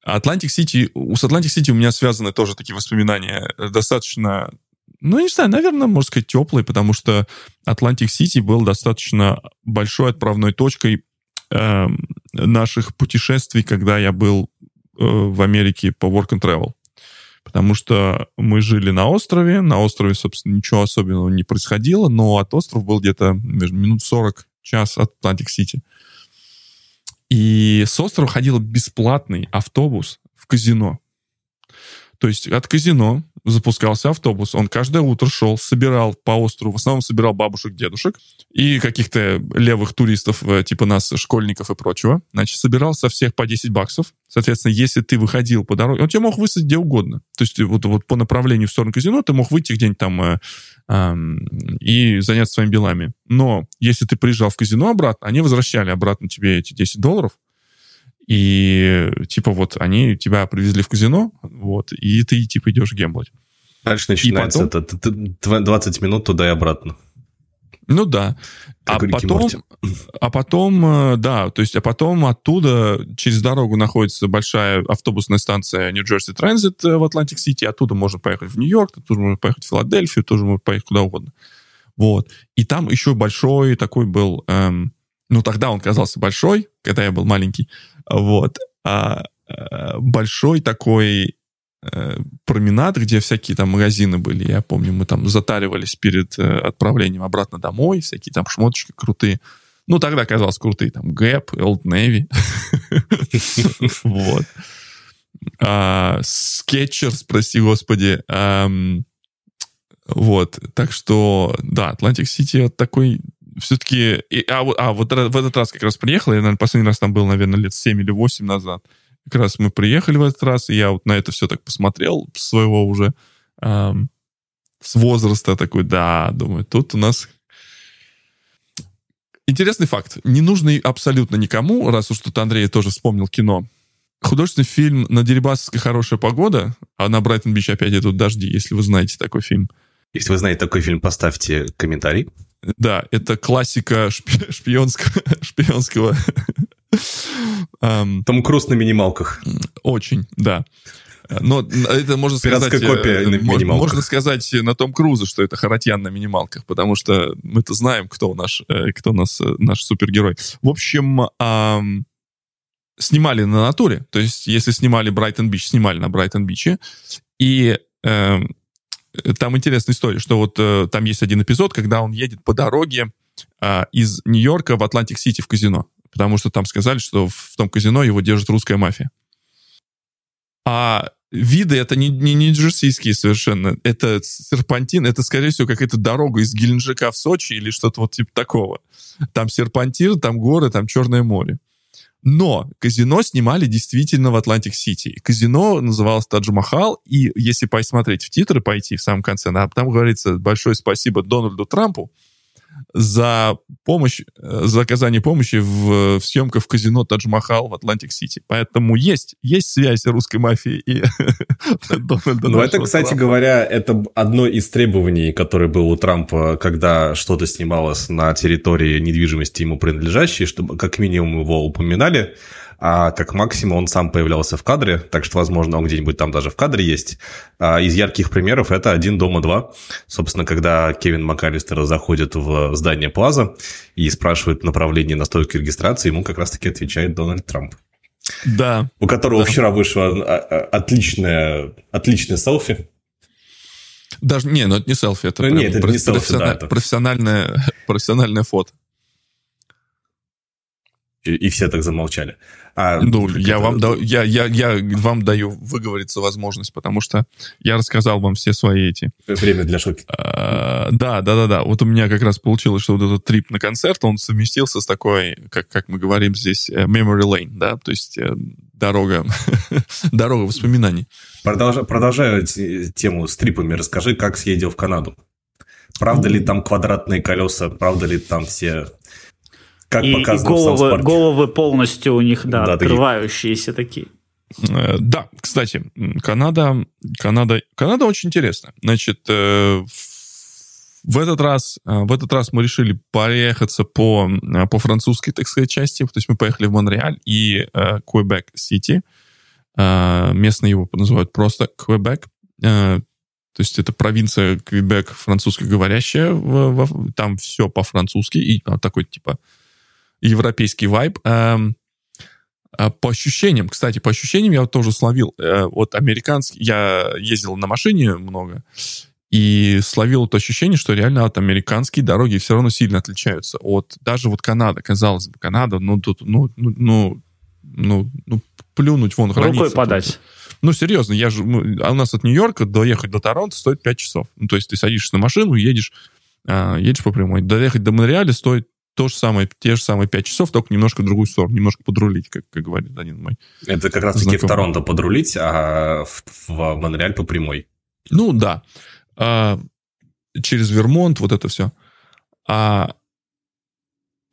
Speaker 1: Атлантик-Сити, с Атлантик-Сити у меня связаны тоже такие воспоминания достаточно ну, не знаю, наверное, можно сказать, теплый, потому что Атлантик-Сити был достаточно большой отправной точкой э, наших путешествий, когда я был э, в Америке по work and travel. Потому что мы жили на острове, на острове, собственно, ничего особенного не происходило, но от острова был где-то минут 40 час от Атлантик-Сити. И с острова ходил бесплатный автобус в казино. То есть от казино запускался автобус. Он каждое утро шел, собирал по острову, в основном собирал бабушек, дедушек и каких-то левых туристов, э, типа нас, школьников и прочего. Значит, собирал со всех по 10 баксов. Соответственно, если ты выходил по дороге, он тебя мог высадить где угодно. То есть вот, вот по направлению в сторону казино ты мог выйти где-нибудь там э, э, и заняться своими делами. Но если ты приезжал в казино обратно, они возвращали обратно тебе эти 10 долларов, и, типа, вот они тебя привезли в казино, вот, и ты, типа, идешь гемблать.
Speaker 4: Дальше начинается потом... это 20 минут туда и обратно.
Speaker 1: Ну да. Как а потом, а потом, э, да, то есть, а потом оттуда через дорогу находится большая автобусная станция New Jersey Transit э, в Атлантик-Сити, оттуда можно поехать в Нью-Йорк, оттуда можно поехать в Филадельфию, тоже можно поехать куда угодно. Вот. И там еще большой такой был, эм, ну тогда он казался большой, когда я был маленький, вот. А, а большой такой э, променад, где всякие там магазины были. Я помню, мы там затаривались перед э, отправлением обратно домой, всякие там шмоточки крутые. Ну, тогда казалось крутые, там, Gap, Old Navy. Вот. Sketchers, прости господи. Вот. Так что, да, Atlantic City такой все-таки... А, а вот в этот раз как раз приехал, я, наверное, последний раз там был, наверное, лет 7 или 8 назад. Как раз мы приехали в этот раз, и я вот на это все так посмотрел, своего уже эм, с возраста такой, да, думаю, тут у нас... Интересный факт, не нужный абсолютно никому, раз уж тут Андрей тоже вспомнил кино. Художественный фильм «На Дерибасовской хорошая погода», а на Брайтон-Бич опять идут дожди, если вы знаете такой фильм.
Speaker 4: Если вы знаете такой фильм, поставьте комментарий.
Speaker 1: Да, это классика шпи- шпионского, шпионского
Speaker 4: Том Круз на минималках.
Speaker 1: Очень, да. Но это можно сказать...
Speaker 4: копия на
Speaker 1: минималках. Можно сказать на Том Круза, что это Харатьян на минималках, потому что мы-то знаем, кто наш, э, кто у нас, э, наш супергерой. В общем, эм, снимали на натуре. То есть, если снимали Брайтон-Бич, снимали на Брайтон-Биче. И эм, там интересная история, что вот э, там есть один эпизод, когда он едет по дороге э, из Нью-Йорка в Атлантик-Сити в казино, потому что там сказали, что в том казино его держит русская мафия. А виды это не, не, не джерсийские совершенно. Это серпантин, это, скорее всего, какая-то дорога из Геленджика в Сочи или что-то вот типа такого. Там серпантин, там горы, там Черное море. Но казино снимали действительно в Атлантик-Сити. Казино называлось Тадж Махал, и если посмотреть в титры, пойти в самом конце, там говорится большое спасибо Дональду Трампу, за помощь, э, за оказание помощи в, в съемках в казино Тадж Махал в Атлантик-Сити. Поэтому есть, есть связь русской мафии и
Speaker 4: Дональда Ну, это, кстати говоря, это одно из требований, которое было у Трампа, когда что-то снималось на территории недвижимости ему принадлежащей, чтобы как минимум его упоминали а как максимум он сам появлялся в кадре, так что, возможно, он где-нибудь там даже в кадре есть. А из ярких примеров это «Один дома два». Собственно, когда Кевин МакАлистер заходит в здание Плаза и спрашивает направление на стойку регистрации, ему как раз-таки отвечает Дональд Трамп.
Speaker 1: Да.
Speaker 4: У которого да. вчера вышло а, а, отличное, отличное селфи.
Speaker 1: Даже не, ну это не селфи, это, ну, нет, это не селфи, да, это... профессиональное, профессиональное фото.
Speaker 4: И, и все так замолчали.
Speaker 1: А, ну, я это... вам, да, я, я, я вам даю выговориться возможность, потому что я рассказал вам все свои эти...
Speaker 4: Время для шутки.
Speaker 1: А, да, да, да, да. Вот у меня как раз получилось, что вот этот трип на концерт, он совместился с такой, как, как мы говорим здесь, э, memory lane, да, то есть э, дорога, дорога воспоминаний.
Speaker 4: Продолжаю, продолжаю тему с трипами. Расскажи, как съездил в Канаду. Правда ли там квадратные колеса, правда ли там все
Speaker 2: как и, показано и головы, в головы полностью у них, да, да открывающиеся такие.
Speaker 1: Э, да, кстати, Канада, Канада, Канада очень интересная. Значит, э, в этот раз, э, в этот раз мы решили поехаться по, по французской, так сказать, части. То есть мы поехали в Монреаль и Квебек-Сити. Местные его называют просто Квебек. То есть это провинция Квебек французскоговорящая. Там все по-французски. И такой типа европейский вайб. Эм, а по ощущениям, кстати, по ощущениям я вот тоже словил. Э, вот американский, я ездил на машине много, и словил это ощущение, что реально от американские дороги все равно сильно отличаются от даже вот Канады, казалось бы, Канада, ну тут, ну, ну, ну, ну, ну плюнуть вон
Speaker 2: границы. Рукой подать. Тут.
Speaker 1: Ну, серьезно, я же, а у нас от Нью-Йорка доехать до Торонто стоит 5 часов. Ну, то есть ты садишься на машину едешь, а, едешь по прямой. Доехать до Монреаля стоит то же самое, те же самые 5 часов, только немножко в другую сторону, немножко подрулить, как, как говорит один мой.
Speaker 4: Это как раз-таки в Торонто подрулить, а в, в Монреаль по прямой.
Speaker 1: Ну, да. А, через Вермонт, вот это все. А,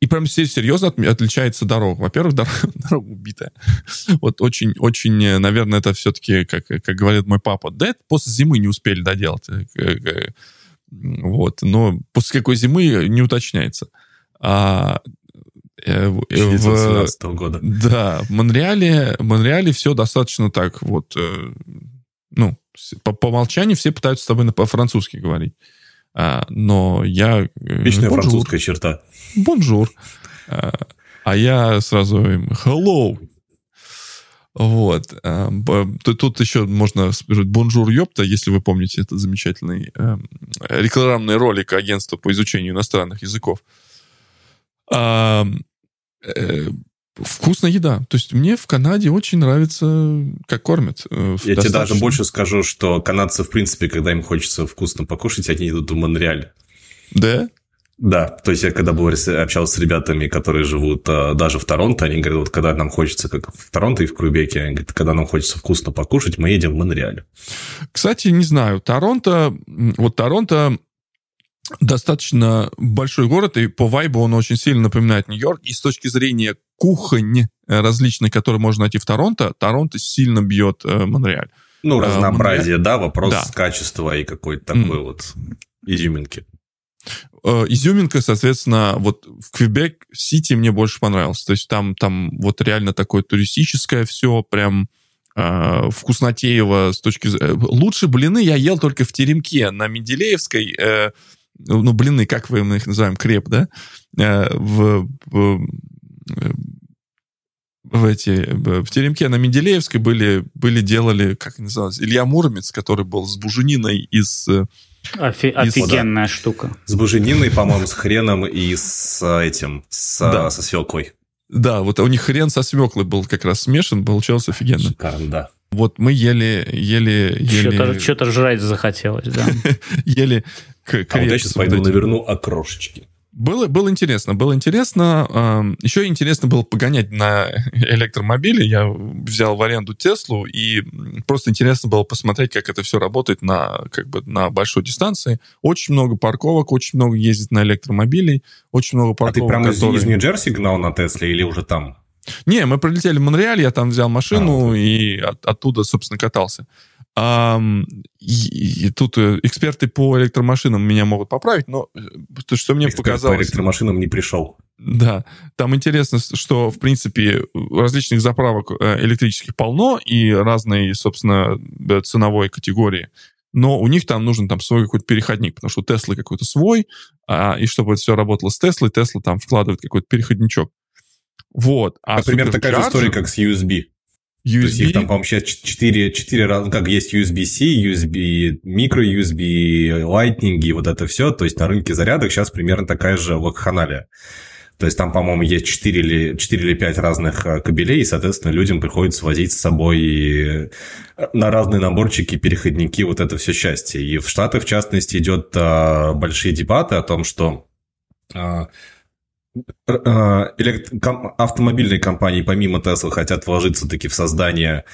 Speaker 1: и прям серьезно отличается дорога. Во-первых, дорога, дорога убитая. Вот очень, очень, наверное, это все-таки, как, как говорит мой папа, да это после зимы не успели доделать. Э, э, вот. Но после какой зимы не уточняется. А,
Speaker 4: э, в, года.
Speaker 1: Да, в Монреале, в Монреале все достаточно так вот, э, ну, по, по умолчанию все пытаются с тобой по-французски говорить. А, но я...
Speaker 4: Вечная bonjour, французская черта.
Speaker 1: Bonjour. А, а я сразу им hello. Вот. А, тут еще можно сказать bonjour ёпта, если вы помните этот замечательный э, рекламный ролик агентства по изучению иностранных языков. А, э, вкусная еда. То есть мне в Канаде очень нравится, как кормят.
Speaker 4: Э, Я достаточно. тебе даже больше скажу, что канадцы, в принципе, когда им хочется вкусно покушать, они идут в Монреаль.
Speaker 1: Да?
Speaker 4: Да, то есть я когда был, общался с ребятами, которые живут а, даже в Торонто, они говорят, вот когда нам хочется, как в Торонто и в Квебеке, они говорят, когда нам хочется вкусно покушать, мы едем в Монреаль.
Speaker 1: Кстати, не знаю, Торонто, вот Торонто достаточно большой город, и по вайбу он очень сильно напоминает Нью-Йорк. И с точки зрения кухонь э, различных, которые можно найти в Торонто, Торонто сильно бьет э, Монреаль.
Speaker 4: Ну, э, разнообразие, Монреаль... да, вопрос да. качества и какой-то такой mm. вот изюминки.
Speaker 1: Э, изюминка, соответственно, вот в Квебек-Сити мне больше понравилось. То есть там, там вот реально такое туристическое все, прям э, вкуснотеево с точки зрения... Лучше блины я ел только в Теремке на Менделеевской, э, ну, блины, как вы их называем, креп, да, э, в, в, в эти в теремке на Менделеевской были были делали как называлось Илья Муромец, который был с бужениной из
Speaker 2: Офи- офигенная из, штука.
Speaker 4: С бужениной, по-моему, с хреном и с этим, с, да. со свеклой.
Speaker 1: Да, вот у них хрен со свеклой был как раз смешан, получалось офигенно.
Speaker 4: Шикарно, да.
Speaker 1: Вот мы ели, ели, ели...
Speaker 2: Что-то, что-то жрать захотелось, да.
Speaker 1: ели
Speaker 4: а вот я сейчас пойду наверну окрошечки.
Speaker 1: Было, было интересно, было интересно. Еще интересно было погонять на электромобиле. Я взял в аренду Теслу, и просто интересно было посмотреть, как это все работает на, как бы, на большой дистанции. Очень много парковок, очень много ездит на электромобиле, очень много парковок.
Speaker 4: А ты прямо которые... из Нью-Джерси гнал на Тесле или уже там?
Speaker 1: Не, мы прилетели в Монреаль, я там взял машину а, и от, оттуда, собственно, катался. А, и, и тут э, эксперты по электромашинам меня могут поправить, но э, то, что мне Эксперт показалось...
Speaker 4: по электромашинам не пришел.
Speaker 1: Да, там интересно, что, в принципе, различных заправок э, электрических полно и разные, собственно, ценовой категории. Но у них там нужен там свой какой-то переходник, потому что у Теслы какой-то свой, а, и чтобы это все работало с Теслой, Тесла там вкладывает какой-то переходничок. Вот.
Speaker 4: А Например, такая же история, как с USB. USB. То есть их там, по-моему, сейчас 4, 4 раза, ну, как есть USB-C, USB, micro USB, Lightning и вот это все. То есть на рынке зарядок сейчас примерно такая же вакханалия. То есть там, по-моему, есть 4 или, 4 или 5 разных э, кабелей, и, соответственно, людям приходится возить с собой э, на разные наборчики, переходники, вот это все счастье. И в Штатах, в частности, идет а, большие дебаты о том, что а, автомобильные компании помимо Tesla хотят вложиться таки в создание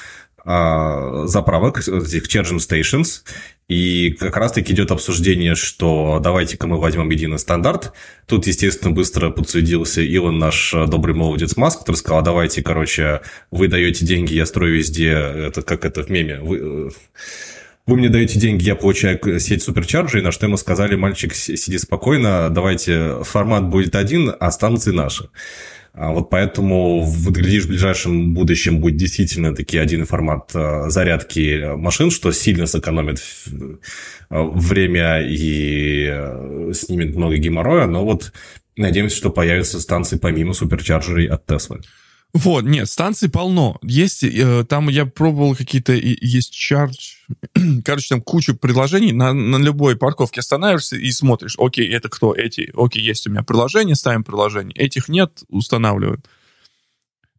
Speaker 4: а, заправок, этих charging stations, и как раз-таки идет обсуждение, что давайте-ка мы возьмем единый стандарт. Тут, естественно, быстро подсудился Илон, наш добрый молодец Маск, который сказал, давайте, короче, вы даете деньги, я строю везде, это как это в меме, вы, вы мне даете деньги, я получаю сеть суперчарджей, на что ему сказали, мальчик, сиди спокойно, давайте, формат будет один, а станции наши. А вот поэтому, вот, глядишь, в ближайшем будущем будет действительно таки один формат а, зарядки машин, что сильно сэкономит а, время и снимет много геморроя, но вот надеемся, что появятся станции помимо суперчарджерей от Tesla.
Speaker 1: Вот, нет, станций полно. Есть, э, там я пробовал какие-то, есть чардж, короче, там куча предложений, на, на любой парковке останавливаешься и смотришь, окей, это кто, эти, окей, есть у меня приложение, ставим приложение, этих нет, устанавливаем.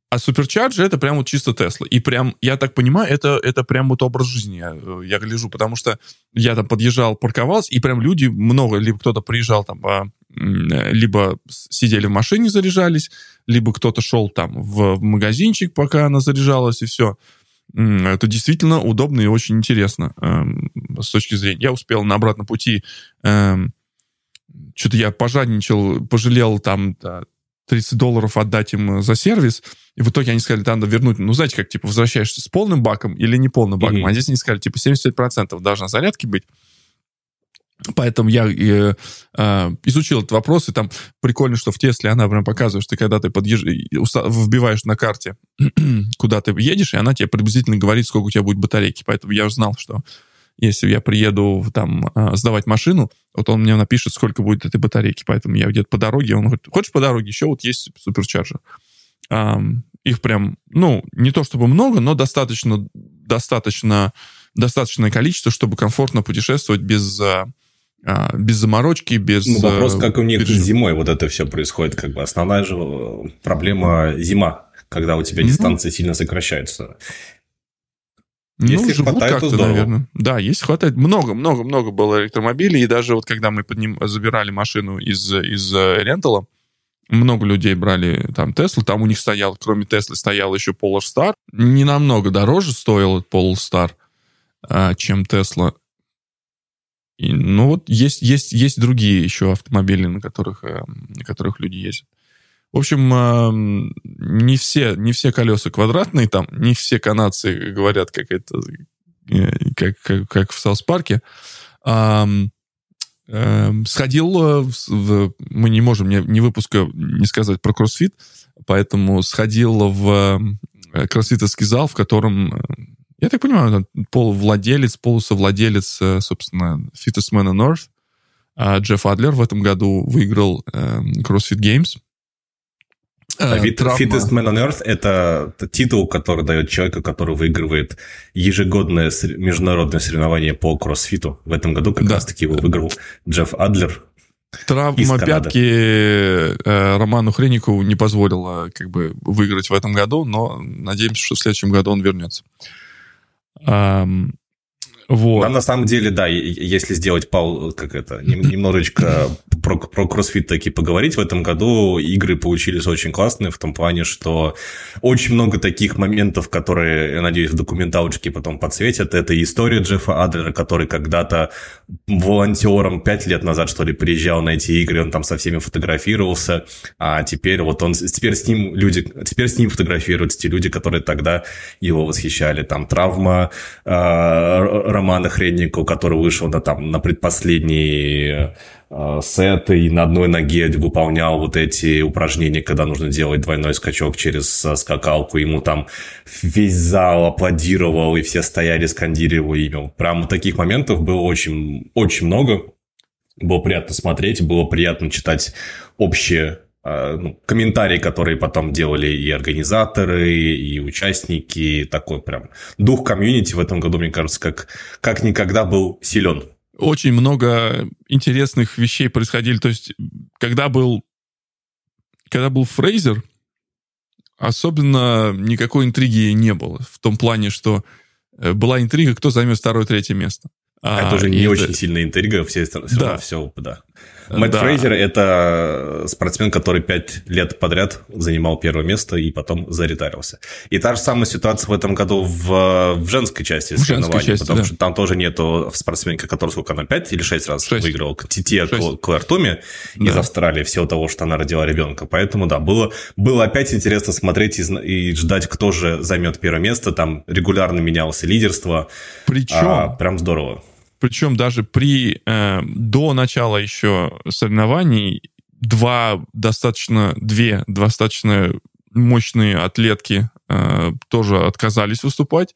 Speaker 1: А суперчарджер это прям вот чисто Тесла. И прям, я так понимаю, это, это прям вот образ жизни, я, э, я гляжу, потому что я там подъезжал, парковался, и прям люди много, либо кто-то приезжал там, а, либо сидели в машине, заряжались, либо кто-то шел там в, магазинчик, пока она заряжалась, и все. Это действительно удобно и очень интересно эм, с точки зрения. Я успел на обратном пути, эм, что-то я пожадничал, пожалел там да, 30 долларов отдать им за сервис, и в итоге они сказали, да, надо вернуть. Ну, знаете, как, типа, возвращаешься с полным баком или не полным баком. Mm-hmm. А здесь они сказали, типа, 75% должна зарядки быть. Поэтому я э, э, изучил этот вопрос, и там прикольно, что в Тесле она прям показывает, что когда ты подъезж... вбиваешь на карте, куда ты едешь, и она тебе приблизительно говорит, сколько у тебя будет батарейки. Поэтому я знал, что если я приеду там э, сдавать машину, вот он мне напишет, сколько будет этой батарейки. Поэтому я где-то по дороге, он говорит, хочешь по дороге? Еще вот есть суперчарджер. Э, их прям, ну, не то чтобы много, но достаточно, достаточно, достаточное количество, чтобы комфортно путешествовать без а, без заморочки, без...
Speaker 4: Ну, вопрос, э, как у них режим. зимой вот это все происходит. Как бы основная же э, проблема зима, когда у тебя ну, дистанции сильно сокращаются.
Speaker 1: Ну, если живут хватает, как-то, наверное. Да, если хватает. Много-много-много было электромобилей, и даже вот когда мы под ним забирали машину из, из э, рентала, много людей брали там Теслу, там у них стоял, кроме Теслы, стоял еще Polestar. Не намного дороже стоил Polestar, а, чем Тесла. И, ну вот есть, есть, есть другие еще автомобили, на которых, э, на которых люди ездят. В общем, э, не все, не все колеса квадратные там, не все канадцы говорят, как это, э, как, как, как в Саус-парке. Сходил в, мы не можем ни, ни выпуска не сказать про кроссфит, поэтому сходил в кроссфитовский зал, в котором я так понимаю, полувладелец, полусовладелец, э, собственно, фитнесмена North, а Джефф Адлер в этом году выиграл э, CrossFit Games.
Speaker 4: А Fit, Fittest Man on Earth – это титул, который дает человеку, который выигрывает ежегодное международное соревнование по кроссфиту. В этом году как да. раз-таки его выиграл Джефф Адлер.
Speaker 1: Травма пятки э, Роману Хренникову не позволила как бы выиграть в этом году, но надеемся, что в следующем году он вернется.
Speaker 4: um, Вот. Нам на самом деле, да, если сделать пау, как это, немножечко про, про кроссфит таки поговорить, в этом году игры получились очень классные в том плане, что очень много таких моментов, которые, я надеюсь, в документалочке потом подсветят. Это история Джеффа Адлера, который когда-то волонтером пять лет назад, что ли, приезжал на эти игры, он там со всеми фотографировался, а теперь вот он, теперь с ним люди, теперь с ним фотографируются те люди, которые тогда его восхищали. Там травма э, Романа Хренникова, который вышел на, там, на предпоследний э, сет и на одной ноге выполнял вот эти упражнения, когда нужно делать двойной скачок через э, скакалку. Ему там весь зал аплодировал, и все стояли, скандировали его имя. Прям таких моментов было очень, очень много. Было приятно смотреть, было приятно читать общие э, ну, комментарии, которые потом делали и организаторы, и участники. Такой прям дух комьюнити в этом году, мне кажется, как, как никогда был силен.
Speaker 1: Очень много интересных вещей происходили. То есть, когда был, когда был Фрейзер, особенно никакой интриги не было. В том плане, что э, была интрига, кто займет второе-третье место.
Speaker 4: А, это уже не это... очень сильная интрига, все, все да. равно все, да. Мэтт да. Фрейзер – это спортсмен, который пять лет подряд занимал первое место и потом заретарился. И та же самая ситуация в этом году в, в женской части в соревнований, части, потому да. что там тоже нету спортсменки, которая сколько она, пять или шесть раз 6. выиграла Тития Клэр Туми да. из Австралии в силу того, что она родила ребенка. Поэтому, да, было, было опять интересно смотреть и, и ждать, кто же займет первое место. Там регулярно менялось лидерство.
Speaker 1: Причем... А,
Speaker 4: прям здорово
Speaker 1: причем даже при э, до начала еще соревнований два достаточно две достаточно мощные атлетки э, тоже отказались выступать.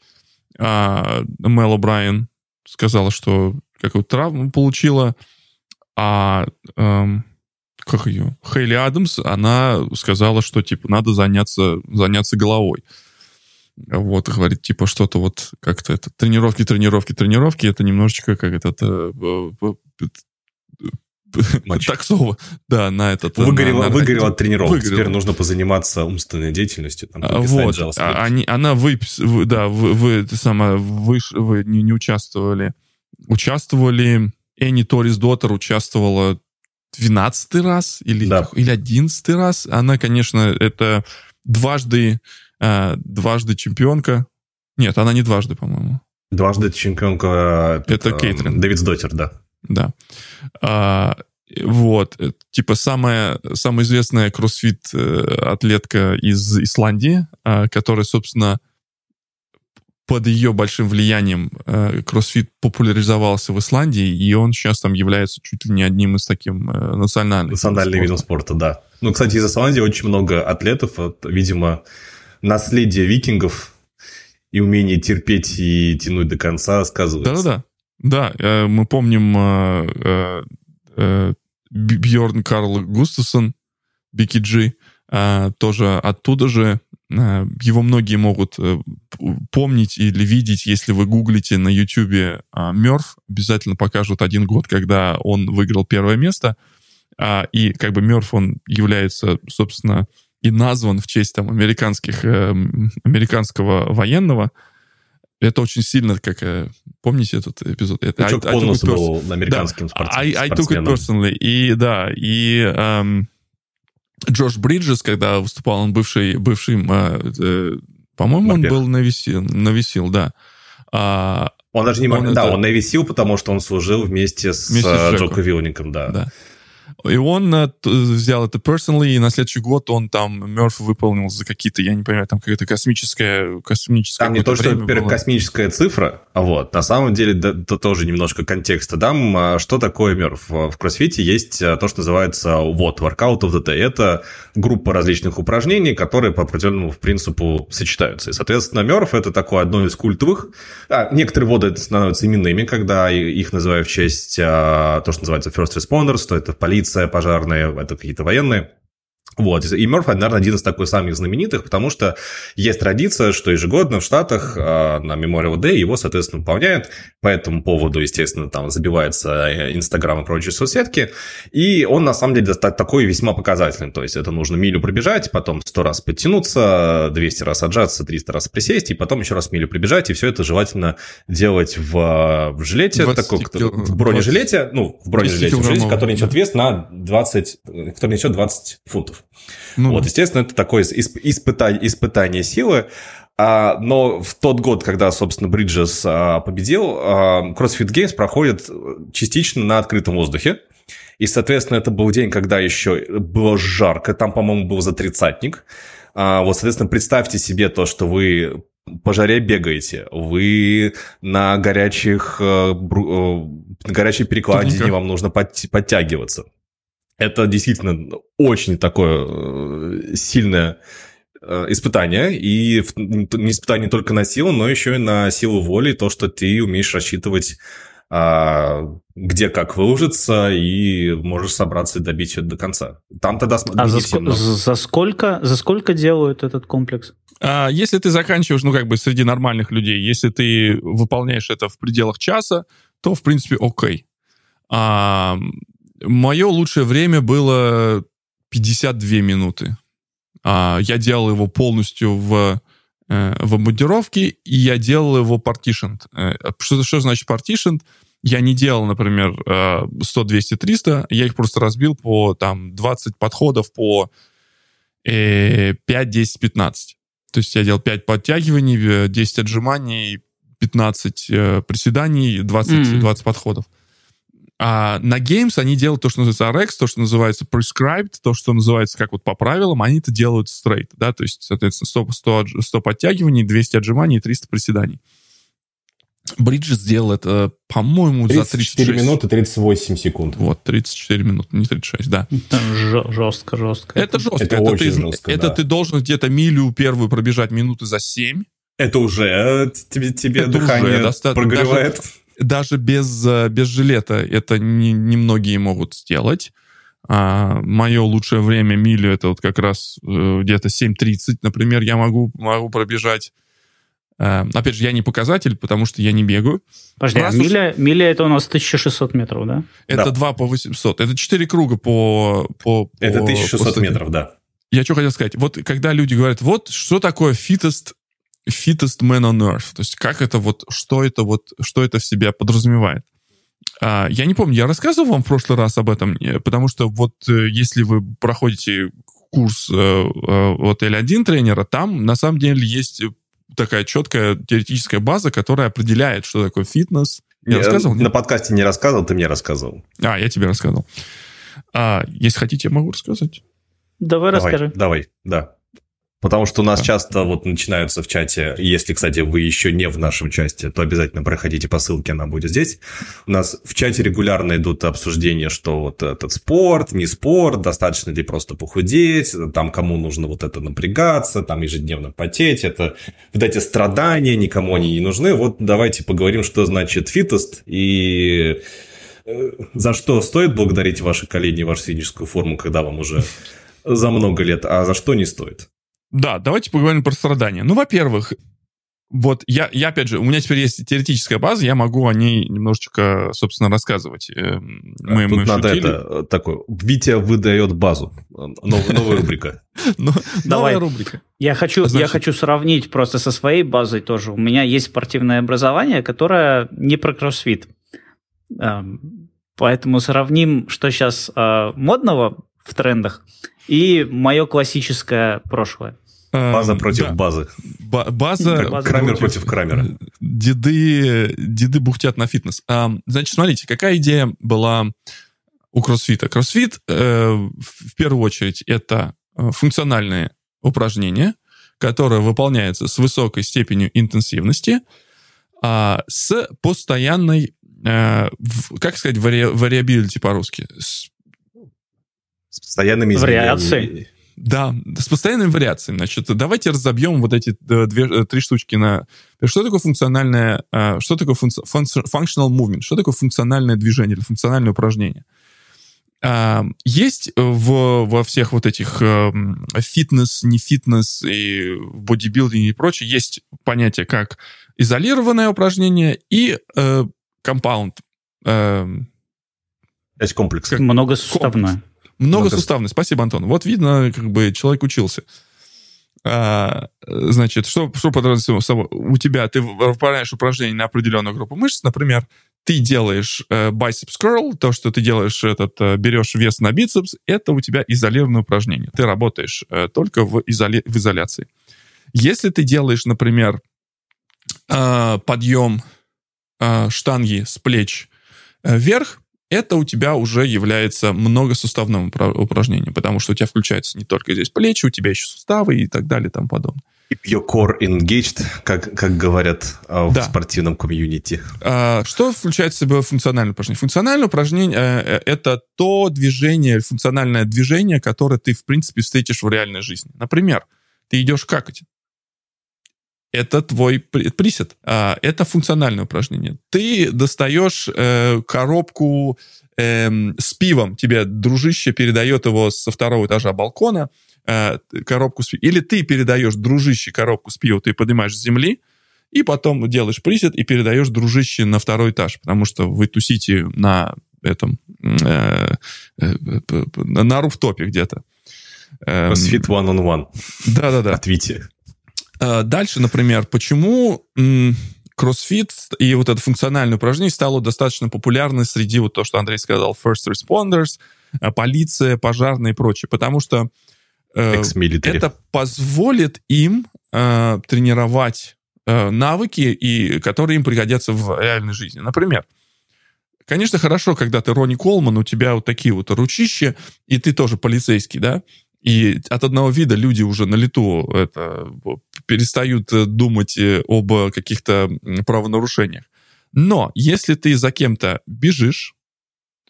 Speaker 1: А Мел Брайан сказала, что какую-то травму получила, а эм, как ее Хейли Адамс, она сказала, что типа надо заняться заняться головой. Вот, говорит, типа, что-то вот как-то это тренировки, тренировки, тренировки, это немножечко как это... это Таксово, да, на этот...
Speaker 4: Выгорел, на, на, выгорел от тренировок, выгорел. теперь нужно позаниматься умственной деятельностью. Там,
Speaker 1: а, вот, а, они, она выпис... Вы, да, вы, вы, ты сама, вы, вы не, не участвовали. Участвовали, Энни Торис Доттер участвовала 12 раз или, да. или 11 раз. Она, конечно, это дважды а, дважды чемпионка. Нет, она не дважды, по-моему.
Speaker 4: Дважды чемпионка...
Speaker 1: Это, это Кейтрин.
Speaker 4: Дэвид Дотер, да.
Speaker 1: Да. А, вот. Э, типа самая, самая известная кроссфит-атлетка э, из Исландии, а, которая, собственно, под ее большим влиянием э, кроссфит популяризовался в Исландии, и он сейчас там является чуть ли не одним из таких национальных
Speaker 4: Национальных видов спорта, да. Ну, кстати, из Исландии очень много атлетов, видимо, наследие викингов и умение терпеть и тянуть до конца сказывается.
Speaker 1: Да-да-да. Да, э, мы помним э, э, Бьорн Карл Густасон, Бики Джи, тоже оттуда же. Его многие могут помнить или видеть, если вы гуглите на YouTube Мерф, обязательно покажут один год, когда он выиграл первое место. И как бы Мерф, он является, собственно, и назван в честь там американских, э, американского военного. Это очень сильно, как... Э, помните этот эпизод? Это,
Speaker 4: I, I took был pers- американским да, спортсменом. I, I took it
Speaker 1: personally. И да, и эм, Джош Бриджес, когда выступал, он бывший, бывшим... Э, э, по-моему, он был нависил, нависил, да. А,
Speaker 4: он даже не... Он да, это... он нависил, потому что он служил вместе с, вместе с Джоко Вилником, да.
Speaker 1: да. И он э, взял это personally, и на следующий год он там Мерф выполнил за какие-то, я не понимаю, там какая-то космическая... космическая
Speaker 4: там не то, что космическая цифра, а вот, на самом деле, да, то тоже немножко контекста дам. А что такое Мерф? В кроссфите есть э, то, что называется вот, workout of the day. Это группа различных упражнений, которые по определенному принципу сочетаются. И, соответственно, Мерф это такое одно из культовых. А, некоторые воды становятся именными, когда их называют в честь а, то, что называется first responders, то это полиция, полиция, пожарные, это какие-то военные. Вот. И Murphy, наверное, один из такой самых знаменитых, потому что есть традиция, что ежегодно в Штатах э, на Memorial Day его, соответственно, выполняют. По этому поводу, естественно, там забивается Инстаграм и прочие соцсетки. И он, на самом деле, такой весьма показательный. То есть это нужно милю пробежать, потом 100 раз подтянуться, 200 раз отжаться, 300 раз присесть, и потом еще раз милю пробежать. И все это желательно делать в, в жилете, такой, в бронежилете, 20, ну, в бронежилете, в жилете, который несет вес на 20, который несет 20 фунтов. Ну, вот, естественно, это такое испытание, испытание силы. А, но в тот год, когда, собственно, Бриджес а, победил, а, CrossFit Games проходит частично на открытом воздухе. И, соответственно, это был день, когда еще было жарко. Там, по-моему, был за тридцатник. А, вот, соответственно, представьте себе то, что вы по жаре бегаете, вы на горячих, э, на горячей перекладине, вам нужно подтягиваться. Это действительно очень такое э, сильное э, испытание. И не испытание не только на силу, но еще и на силу воли, то, что ты умеешь рассчитывать а, где как выложиться, и можешь собраться и добить это до конца. Там тогда...
Speaker 2: А за, ск- за, сколько, за сколько делают этот комплекс?
Speaker 1: А, если ты заканчиваешь, ну, как бы среди нормальных людей, если ты выполняешь это в пределах часа, то, в принципе, окей. А, Мое лучшее время было 52 минуты. А, я делал его полностью в, э, в обмундировке, и я делал его partitioned. Э, что, что значит partitioned? Я не делал, например, 100, 200, 300, я их просто разбил по там 20 подходов по 5, 10, 15. То есть я делал 5 подтягиваний, 10 отжиманий, 15 э, приседаний, 20, mm-hmm. 20 подходов. А на Games они делают то, что называется RX, то, что называется prescribed, то, что называется как вот по правилам, они это делают straight, да, то есть, соответственно, 100, 100, 100 подтягиваний, 200 отжиманий и 300 приседаний. Бриджи сделал это, по-моему, за 34
Speaker 4: минуты 38 секунд.
Speaker 1: Вот, 34 минуты, не 36, да.
Speaker 2: Жестко, жестко.
Speaker 1: Это жестко. Это, это, ты, жестко, это да. ты должен где-то милю первую пробежать минуты за 7.
Speaker 4: Это уже э, тебе, тебе это дыхание уже прогревает. Даже,
Speaker 1: даже без, э, без жилета это не, немногие могут сделать. А, мое лучшее время милю это вот как раз э, где-то 7.30, например, я могу, могу пробежать. А, опять же, я не показатель, потому что я не бегаю.
Speaker 2: Подожди, а миля, уж... миля это у нас 1600 метров, да?
Speaker 1: Это да. 2 по 800. Это 4 круга по... по
Speaker 4: это 1600 по... метров, да.
Speaker 1: Я что хотел сказать. Вот когда люди говорят, вот что такое fittest fittest man on earth. То есть как это вот, что это вот, что это в себя подразумевает. А, я не помню, я рассказывал вам в прошлый раз об этом, потому что вот э, если вы проходите курс э, э, вот L1 тренера, там на самом деле есть такая четкая теоретическая база, которая определяет, что такое фитнес.
Speaker 4: Я, я рассказывал? На подкасте не рассказывал, ты мне рассказывал.
Speaker 1: А, я тебе рассказывал. А, если хотите, я могу рассказать.
Speaker 2: Давай, давай расскажи.
Speaker 4: Давай, да. Потому что у нас часто вот начинаются в чате, если, кстати, вы еще не в нашем чате, то обязательно проходите по ссылке, она будет здесь. У нас в чате регулярно идут обсуждения, что вот этот спорт, не спорт, достаточно ли просто похудеть, там кому нужно вот это напрягаться, там ежедневно потеть, это вот эти страдания никому они не нужны. Вот давайте поговорим, что значит фитост и э, за что стоит благодарить ваши колени вашу физическую форму, когда вам уже за много лет, а за что не стоит.
Speaker 1: Да, давайте поговорим про страдания. Ну, во-первых, вот я, я, опять же, у меня теперь есть теоретическая база, я могу о ней немножечко, собственно, рассказывать. Э,
Speaker 4: мы, Тут мы надо шутили. это э, такое. Витя выдает базу. Новая, новая рубрика.
Speaker 2: Ну, новая рубрика. Я хочу, я хочу сравнить просто со своей базой тоже. У меня есть спортивное образование, которое не про кроссфит. Эм, поэтому сравним, что сейчас э, модного в трендах, и мое классическое прошлое.
Speaker 4: Эм, база против да. базы.
Speaker 1: Ба- база,
Speaker 4: база Крамер против, против Крамера.
Speaker 1: Деды, деды бухтят на фитнес. А, значит, смотрите, какая идея была у кроссфита? Кроссфит, э, в первую очередь, это э, функциональные упражнения, которые выполняются с высокой степенью интенсивности, а, с постоянной, э, в, как сказать, вари, вариабилити по-русски? С,
Speaker 4: с постоянными
Speaker 2: изменениями.
Speaker 1: Да, с постоянными вариациями. Значит, давайте разобьем вот эти э, две, э, три штучки на... Что такое функциональное... Э, что такое функци... functional movement? Что такое функциональное движение или функциональное упражнение? А, есть в, во всех вот этих фитнес, не фитнес и бодибилдинге и прочее, есть понятие как изолированное упражнение и э, компаунд. Э,
Speaker 3: есть комплекс.
Speaker 2: Как, Многосуставное.
Speaker 1: Многосуставное. Спасибо, Антон. Вот видно, как бы человек учился. А, значит, что, что подразумевается? У тебя ты выполняешь упражнение на определенную группу мышц, например, ты делаешь э, biceps curl, то, что ты делаешь этот, э, берешь вес на бицепс, это у тебя изолированное упражнение. Ты работаешь э, только в, изоли, в изоляции. Если ты делаешь, например, э, подъем э, штанги с плеч э, вверх, это у тебя уже является многосуставным упражнением, потому что у тебя включаются не только здесь плечи, у тебя еще суставы и так далее и тому подобное.
Speaker 3: Keep your core engaged, как, как говорят а, в да. спортивном комьюнити.
Speaker 1: А, что включает в себя функциональное упражнение? Функциональное упражнение э, — это то движение, функциональное движение, которое ты, в принципе, встретишь в реальной жизни. Например, ты идешь какать. Это твой присед. А, это функциональное упражнение. Ты достаешь э, коробку э, с пивом. Тебе дружище передает его со второго этажа балкона — Э, коробку с Или ты передаешь дружище коробку с пивом, ты поднимаешь с земли, и потом делаешь присед и передаешь дружище на второй этаж, потому что вы тусите на этом, э, э, на руфтопе где-то.
Speaker 3: CrossFit эм, one-on-one.
Speaker 1: Да-да-да.
Speaker 3: От Вити.
Speaker 1: Э, дальше, например, почему кроссфит и вот это функциональное упражнение стало достаточно популярно среди вот то, что Андрей сказал, first responders, полиция, пожарные и прочее. Потому что Э, это позволит им э, тренировать э, навыки, и, которые им пригодятся в реальной жизни. Например, конечно, хорошо, когда ты Ронни Колман, у тебя вот такие вот ручища, и ты тоже полицейский, да, и от одного вида люди уже на лету это, перестают думать об каких-то правонарушениях. Но если ты за кем-то бежишь,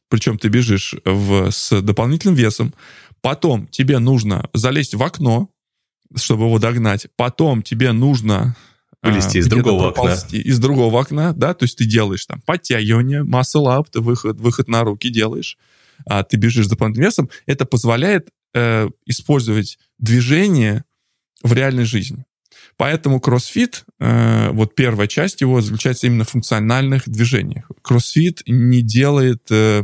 Speaker 1: причем ты бежишь в, с дополнительным весом, Потом тебе нужно залезть в окно, чтобы его догнать. Потом тебе нужно
Speaker 3: а, вылезти из другого окна.
Speaker 1: Из другого окна, да, то есть ты делаешь там подтягивание, muscle up, ты выход, выход на руки делаешь, а ты бежишь за дополнительным весом. Это позволяет э, использовать движение в реальной жизни. Поэтому кроссфит, э, вот первая часть его заключается именно в функциональных движениях. Кроссфит не делает... Э,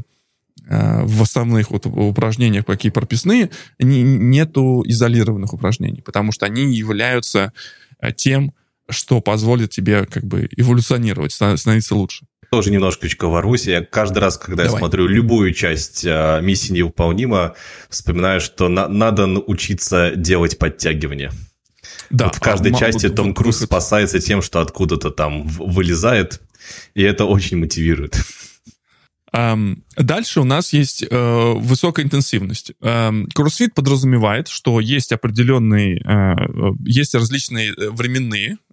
Speaker 1: Э, в основных вот упражнениях, какие прописные, не, нету изолированных упражнений, потому что они являются э, тем, что позволит тебе как бы эволюционировать, становиться лучше.
Speaker 3: Тоже немножечко ворвусь. Я каждый раз, когда Давай. я смотрю любую часть э, миссии невыполнима, вспоминаю, что на- надо научиться делать подтягивания. Да, вот в каждой а, части Том Круз спасается тем, что откуда-то там вылезает, и это очень мотивирует.
Speaker 1: Дальше у нас есть э, высокая интенсивность. Кроссфит подразумевает, что есть определенные, э, есть различные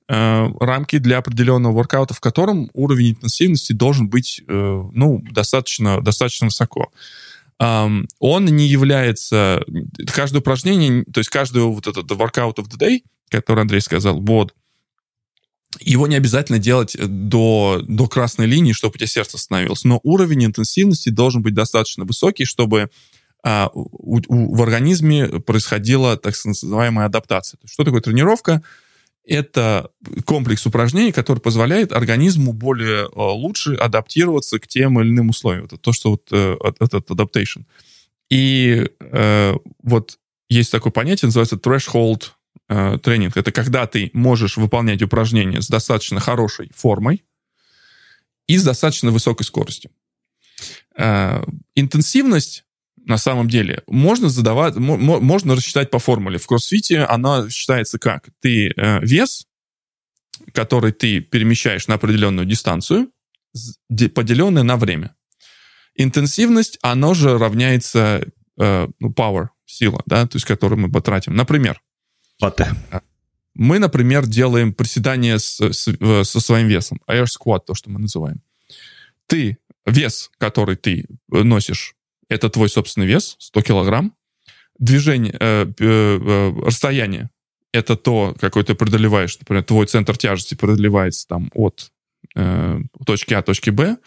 Speaker 1: э, рамки для определенного воркаута, в котором уровень интенсивности должен быть ну, достаточно, достаточно высоко. Он не является... Каждое упражнение, то есть каждый вот этот workout of the day, который Андрей сказал, вот, его не обязательно делать э, до, до красной линии, чтобы у тебя сердце остановилось. Но уровень интенсивности должен быть достаточно высокий, чтобы а, у, у, в организме происходила так называемая адаптация. Что такое тренировка? Это комплекс упражнений, который позволяет организму более а, лучше адаптироваться к тем или иным условиям. Это то, что вот э, этот adaptation. И э, вот есть такое понятие, называется threshold э, тренинг. Это когда ты можешь выполнять упражнения с достаточно хорошей формой и с достаточно высокой скоростью. Э, интенсивность на самом деле можно задавать, можно рассчитать по формуле. В кроссфите она считается как? Ты э, вес, который ты перемещаешь на определенную дистанцию, поделенный на время. Интенсивность, оно же равняется э, ну, power, сила, да, то есть, которую мы потратим. Например,
Speaker 3: Пате.
Speaker 1: Мы, например, делаем приседания с, с, со своим весом. Air squat, то, что мы называем. Ты, вес, который ты носишь, это твой собственный вес, 100 килограмм. Движение, э, э, э, расстояние, это то, какое ты преодолеваешь. Например, твой центр тяжести преодолевается там от э, точки А точки Б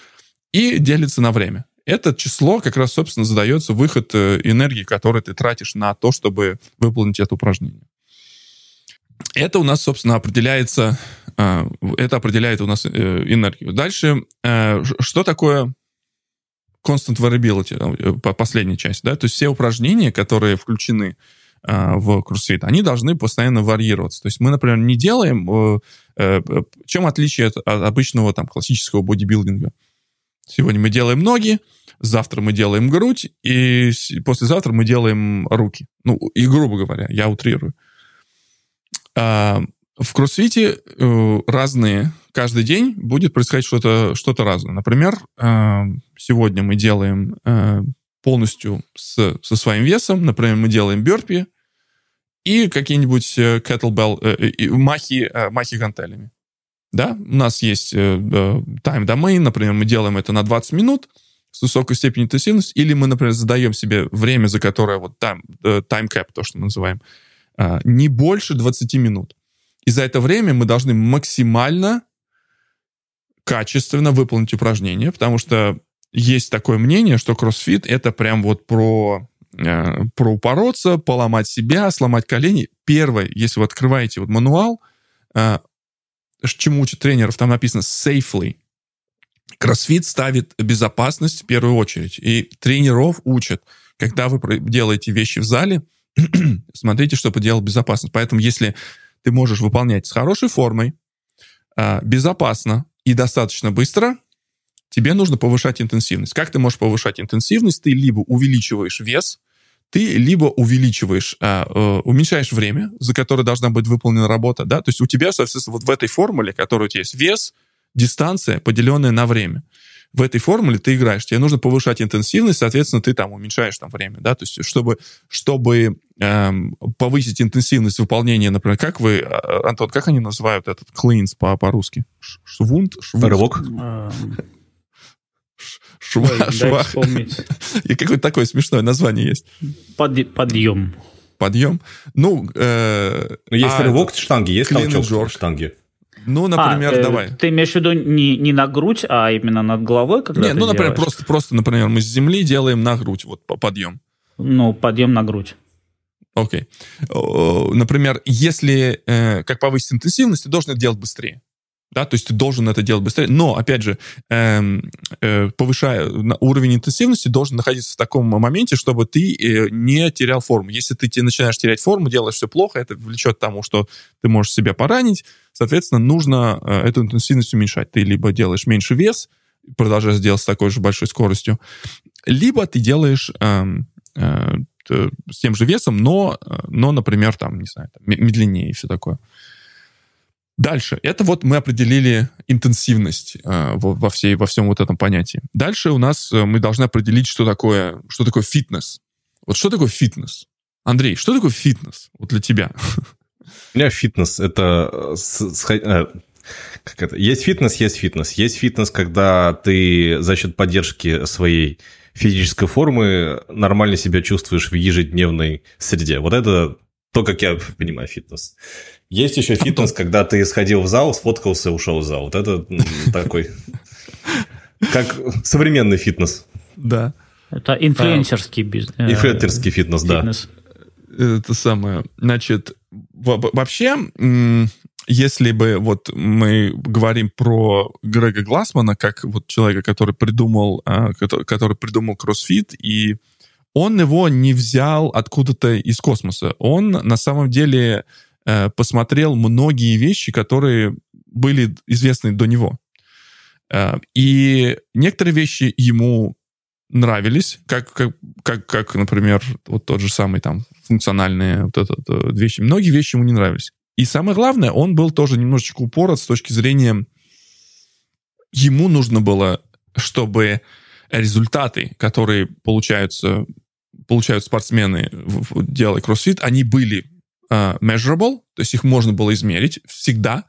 Speaker 1: и делится на время. это число как раз, собственно, задается выход э, энергии, которую ты тратишь на то, чтобы выполнить это упражнение. Это у нас, собственно, определяется, э, это определяет у нас энергию. Дальше, что такое constant variability, последняя часть, да, то есть все упражнения, которые включены в CrossFit, они должны постоянно варьироваться. То есть мы, например, не делаем... Чем отличие от обычного там классического бодибилдинга? Сегодня мы делаем ноги, завтра мы делаем грудь, и послезавтра мы делаем руки. Ну, и грубо говоря, я утрирую. В кроссфите э, разные, каждый день будет происходить что-то что разное. Например, э, сегодня мы делаем э, полностью с, со своим весом, например, мы делаем бёрпи и какие-нибудь kettlebell, махи, махи гантелями. Да, у нас есть тайм-домен, например, мы делаем это на 20 минут, с высокой степенью интенсивности, или мы, например, задаем себе время, за которое вот там, cap, то, что мы называем, не больше 20 минут. И за это время мы должны максимально качественно выполнить упражнение, потому что есть такое мнение, что кроссфит — это прям вот про, э, про упороться, поломать себя, сломать колени. Первое, если вы открываете вот мануал, э, чему учат тренеров, там написано «safely», Кроссфит ставит безопасность в первую очередь. И тренеров учат, когда вы делаете вещи в зале, смотрите, чтобы делал безопасность. Поэтому если ты можешь выполнять с хорошей формой, а, безопасно и достаточно быстро, тебе нужно повышать интенсивность. Как ты можешь повышать интенсивность? Ты либо увеличиваешь вес, ты либо увеличиваешь, а, э, уменьшаешь время, за которое должна быть выполнена работа, да, то есть у тебя, соответственно, вот в этой формуле, которая у тебя есть вес, дистанция, поделенная на время. В этой формуле ты играешь, тебе нужно повышать интенсивность, соответственно, ты там уменьшаешь там время, да, то есть чтобы, чтобы эм, повысить интенсивность выполнения, например, как вы, а, Антон, как они называют этот клинс по- по-русски? Швунд?
Speaker 3: Швунд? Рывок?
Speaker 1: Шва, шва. И какое-то такое смешное название есть.
Speaker 2: Под, подъем.
Speaker 1: Подъем. Ну, э,
Speaker 3: есть а, рывок штанги, есть толчок штанги.
Speaker 1: Ну, например, а, э, давай.
Speaker 2: Ты имеешь в виду не, не на грудь, а именно над головой? Когда
Speaker 1: Не, ну, например, просто, просто, например, мы с земли делаем на грудь, вот подъем.
Speaker 2: Ну, подъем на грудь.
Speaker 1: Окей. Okay. Например, если э, как повысить интенсивность, ты должен это делать быстрее да, то есть ты должен это делать быстрее. Но, опять же, э, э, повышая уровень интенсивности, должен находиться в таком моменте, чтобы ты э, не терял форму. Если ты начинаешь терять форму, делаешь все плохо, это влечет к тому, что ты можешь себя поранить. Соответственно, нужно э, эту интенсивность уменьшать. Ты либо делаешь меньше вес, продолжаешь делать с такой же большой скоростью, либо ты делаешь э, э, с тем же весом, но, э, но например, там, не знаю, медленнее и все такое. Дальше. Это вот мы определили интенсивность э, во, всей, во всем вот этом понятии. Дальше у нас э, мы должны определить, что такое, что такое фитнес. Вот что такое фитнес? Андрей, что такое фитнес вот для тебя?
Speaker 3: У меня фитнес — это... Э, э, как это? Есть фитнес, есть фитнес. Есть фитнес, когда ты за счет поддержки своей физической формы нормально себя чувствуешь в ежедневной среде. Вот это то, как я понимаю фитнес. Есть еще фитнес, когда ты сходил в зал, сфоткался, ушел в зал. Вот это такой... Как современный фитнес.
Speaker 1: Да.
Speaker 2: Это инфлюенсерский бизнес.
Speaker 3: Э, инфлюенсерский фитнес, да.
Speaker 1: Это самое. Значит, вообще, если бы вот мы говорим про Грега Глассмана, как вот человека, который придумал, а, который придумал кроссфит, и он его не взял откуда-то из космоса. Он на самом деле Э, посмотрел многие вещи, которые были известны до него. Э, и некоторые вещи ему нравились, как, как, как, как, например, вот тот же самый там функциональные вот это, это, вещи. Многие вещи ему не нравились. И самое главное, он был тоже немножечко упорот с точки зрения... Ему нужно было, чтобы результаты, которые получаются, получают спортсмены, делая кроссфит, они были uh, measurable, то есть их можно было измерить всегда,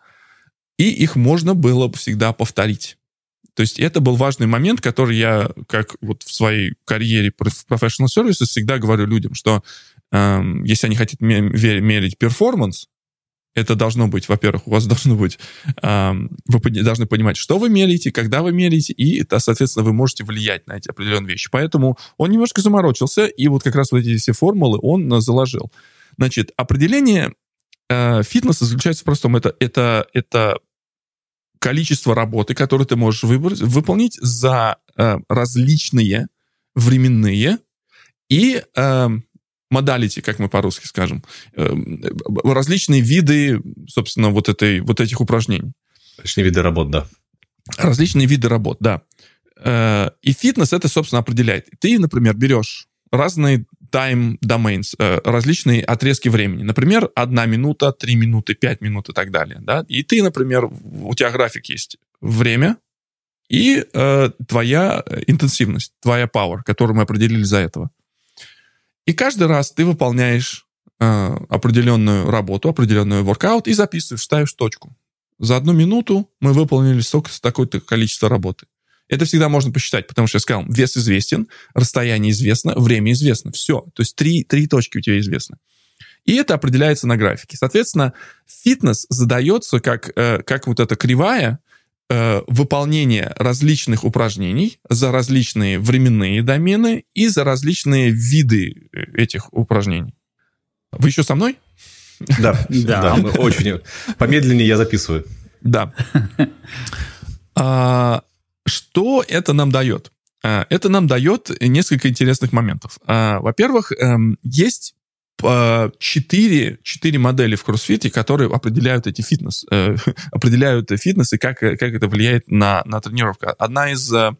Speaker 1: и их можно было всегда повторить. То есть это был важный момент, который я, как вот в своей карьере professional services, всегда говорю людям, что эм, если они хотят мерить перформанс, Это должно быть, во-первых, у вас должно быть, э, вы должны понимать, что вы меряете, когда вы меряете, и, соответственно, вы можете влиять на эти определенные вещи. Поэтому он немножко заморочился, и вот как раз вот эти все формулы он э, заложил. Значит, определение э, фитнеса заключается в простом. Это, это, это количество работы, которую ты можешь выбрать, выполнить за э, различные временные и э, модалити, как мы по-русски скажем, э, различные виды, собственно, вот, этой, вот этих упражнений.
Speaker 3: Различные виды работ, да.
Speaker 1: Различные виды работ, да. Э, и фитнес это, собственно, определяет. Ты, например, берешь разные time domains, э, различные отрезки времени. Например, одна минута, три минуты, пять минут и так далее. Да? И ты, например, у тебя график есть время и э, твоя интенсивность, твоя power, которую мы определили за этого. И каждый раз ты выполняешь э, определенную работу, определенную воркаут и записываешь, ставишь точку. За одну минуту мы выполнили столько, такое-то количество работы. Это всегда можно посчитать, потому что я сказал, вес известен, расстояние известно, время известно. Все. То есть три, три точки у тебя известны. И это определяется на графике. Соответственно, фитнес задается как, э, как вот эта кривая э, выполнения различных упражнений за различные временные домены и за различные виды э, этих упражнений. Вы еще со мной?
Speaker 3: Да, да, мы очень... Помедленнее я записываю.
Speaker 1: Да. А, что это нам дает? А, это нам дает несколько интересных моментов. А, во-первых, эм, есть четыре, четыре модели в кроссфите, которые определяют эти фитнес, э, определяют фитнес и как, как это влияет на, на тренировку. Одна из, э,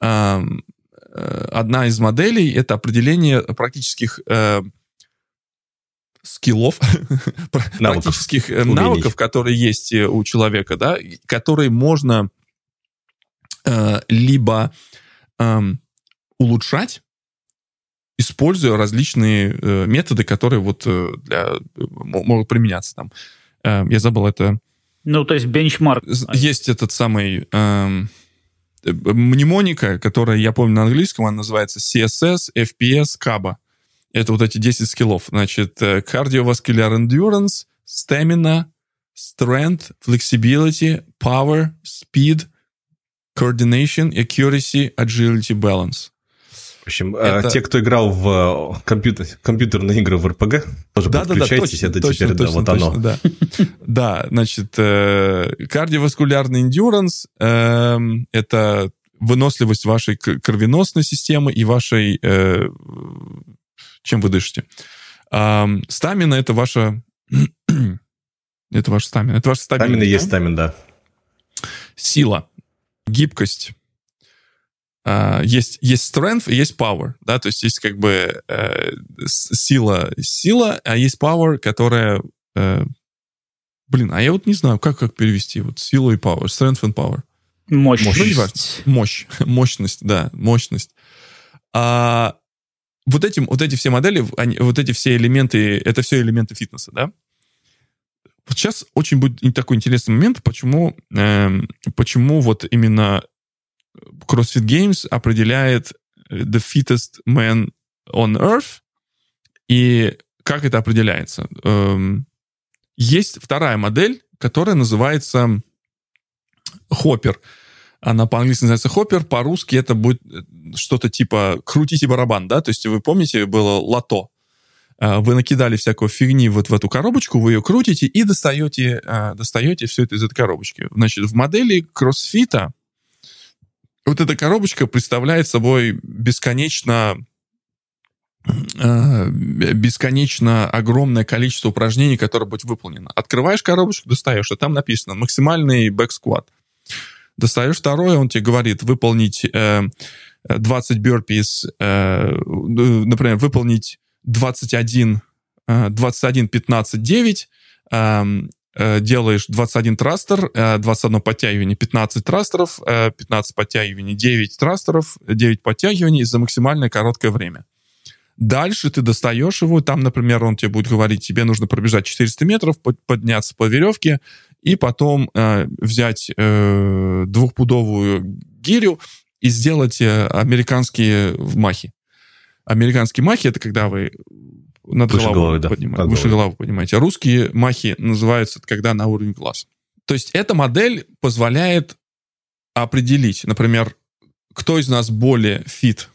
Speaker 1: эм, э, одна из моделей — это определение практических э, скиллов, навыков. практических Умений. навыков, которые есть у человека, да, которые можно Э, либо эм, улучшать, используя различные э, методы, которые вот э, для, могут применяться там. я забыл это.
Speaker 2: Ну, то есть бенчмарк.
Speaker 1: Есть этот самый эм, мнемоника, которая, я помню на английском, она называется CSS, FPS, CABA. Это вот эти 10 скиллов. Значит, cardiovascular endurance, stamina, strength, flexibility, power, speed — Coordination, Accuracy, Agility, Balance.
Speaker 3: В общем, э, это... те, кто играл в э, компьютер, компьютерные игры в РПГ, тоже да, подключайтесь, да, да, точно, это точно, теперь, точно, да, вот точно, оно.
Speaker 1: Да, да значит, э, кардиоваскулярный эндюранс эм, это выносливость вашей кровеносной системы и вашей... чем вы дышите. Стамина — это ваша... это ваша стамина. Это ваша стабильность.
Speaker 3: Стамина есть стамин, да.
Speaker 1: Сила гибкость, Uh, есть, есть strength и есть power, да, то есть есть как бы uh, сила, сила, а есть power, которая, uh, блин, а я вот не знаю, как, как перевести, вот силу и power, strength and power.
Speaker 2: Мощность.
Speaker 1: Ну, не важно. Мощь, мощность, да, мощность. А вот, этим, вот эти все модели, они, вот эти все элементы, это все элементы фитнеса, да? Вот сейчас очень будет такой интересный момент, почему, э, почему вот именно CrossFit Games определяет э, the fittest man on earth, и как это определяется. Эм, есть вторая модель, которая называется хоппер. Она по-английски называется хоппер, по-русски это будет э, что-то типа крутите барабан, да, то есть вы помните, было лото. А, вы накидали всякую фигни вот в эту коробочку, вы ее крутите и достаете, достаете все это из этой коробочки. Значит, в модели кроссфита вот эта коробочка представляет собой бесконечно а, бесконечно огромное количество упражнений, которые будет выполнено. Открываешь коробочку, достаешь, и там написано максимальный бэк-скват. Достаешь второе, он тебе говорит выполнить э, 20 бёрпис, э, например, выполнить 21, 21, 15, 9, делаешь 21 трастер, 21 э, подтягивание, 15 трастеров, 15 подтягиваний, 9 трастеров, 9 подтягиваний за максимальное короткое время. Дальше ты достаешь его, там, например, он тебе будет говорить, тебе нужно пробежать 400 метров, подняться по веревке, и потом э, взять э, двухпудовую гирю и сделать э, американские махи. Американский махи — это когда вы Над выше головой, головы, да. поднимать. Выше головы поднимаете. А русские махи называются, когда на уровень глаз. То есть эта модель позволяет определить, например, кто из нас более фит.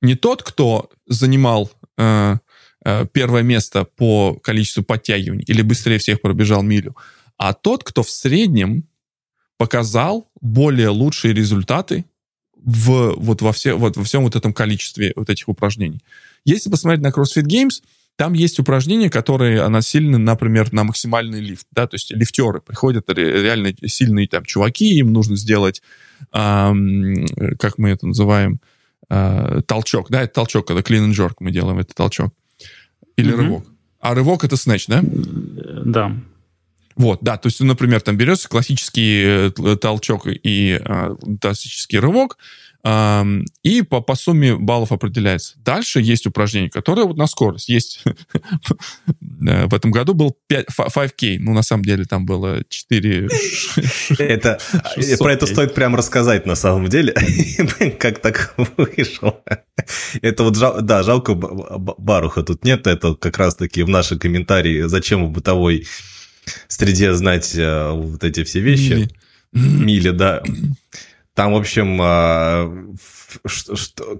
Speaker 1: Не тот, кто занимал э, э, первое место по количеству подтягиваний или быстрее всех пробежал милю, а тот, кто в среднем показал более лучшие результаты в, вот во, все, вот во всем вот этом количестве вот этих упражнений. Если посмотреть на CrossFit Games, там есть упражнения, которые нацелены, например, на максимальный лифт, да, то есть лифтеры приходят реально сильные там чуваки, им нужно сделать, эм, как мы это называем, э, толчок, да, это толчок, когда clean and jerk мы делаем, это толчок. Или mm-hmm. рывок. А рывок это снэч, да?
Speaker 2: Да.
Speaker 1: Вот, да, то есть, например, там берется классический э, толчок и э, классический рывок, и по, по сумме баллов определяется. Дальше есть упражнение, которое вот на скорость. Есть э, в этом году был 5, 5K, ну, на самом деле, там было 4...
Speaker 4: Это, про это стоит прям рассказать, на самом деле, как так вышло. Это вот, да, жалко, Баруха тут нет, это как раз-таки в наши комментарии, зачем в бытовой среде знать э, вот эти все вещи. Мили, да. Там, в общем, э,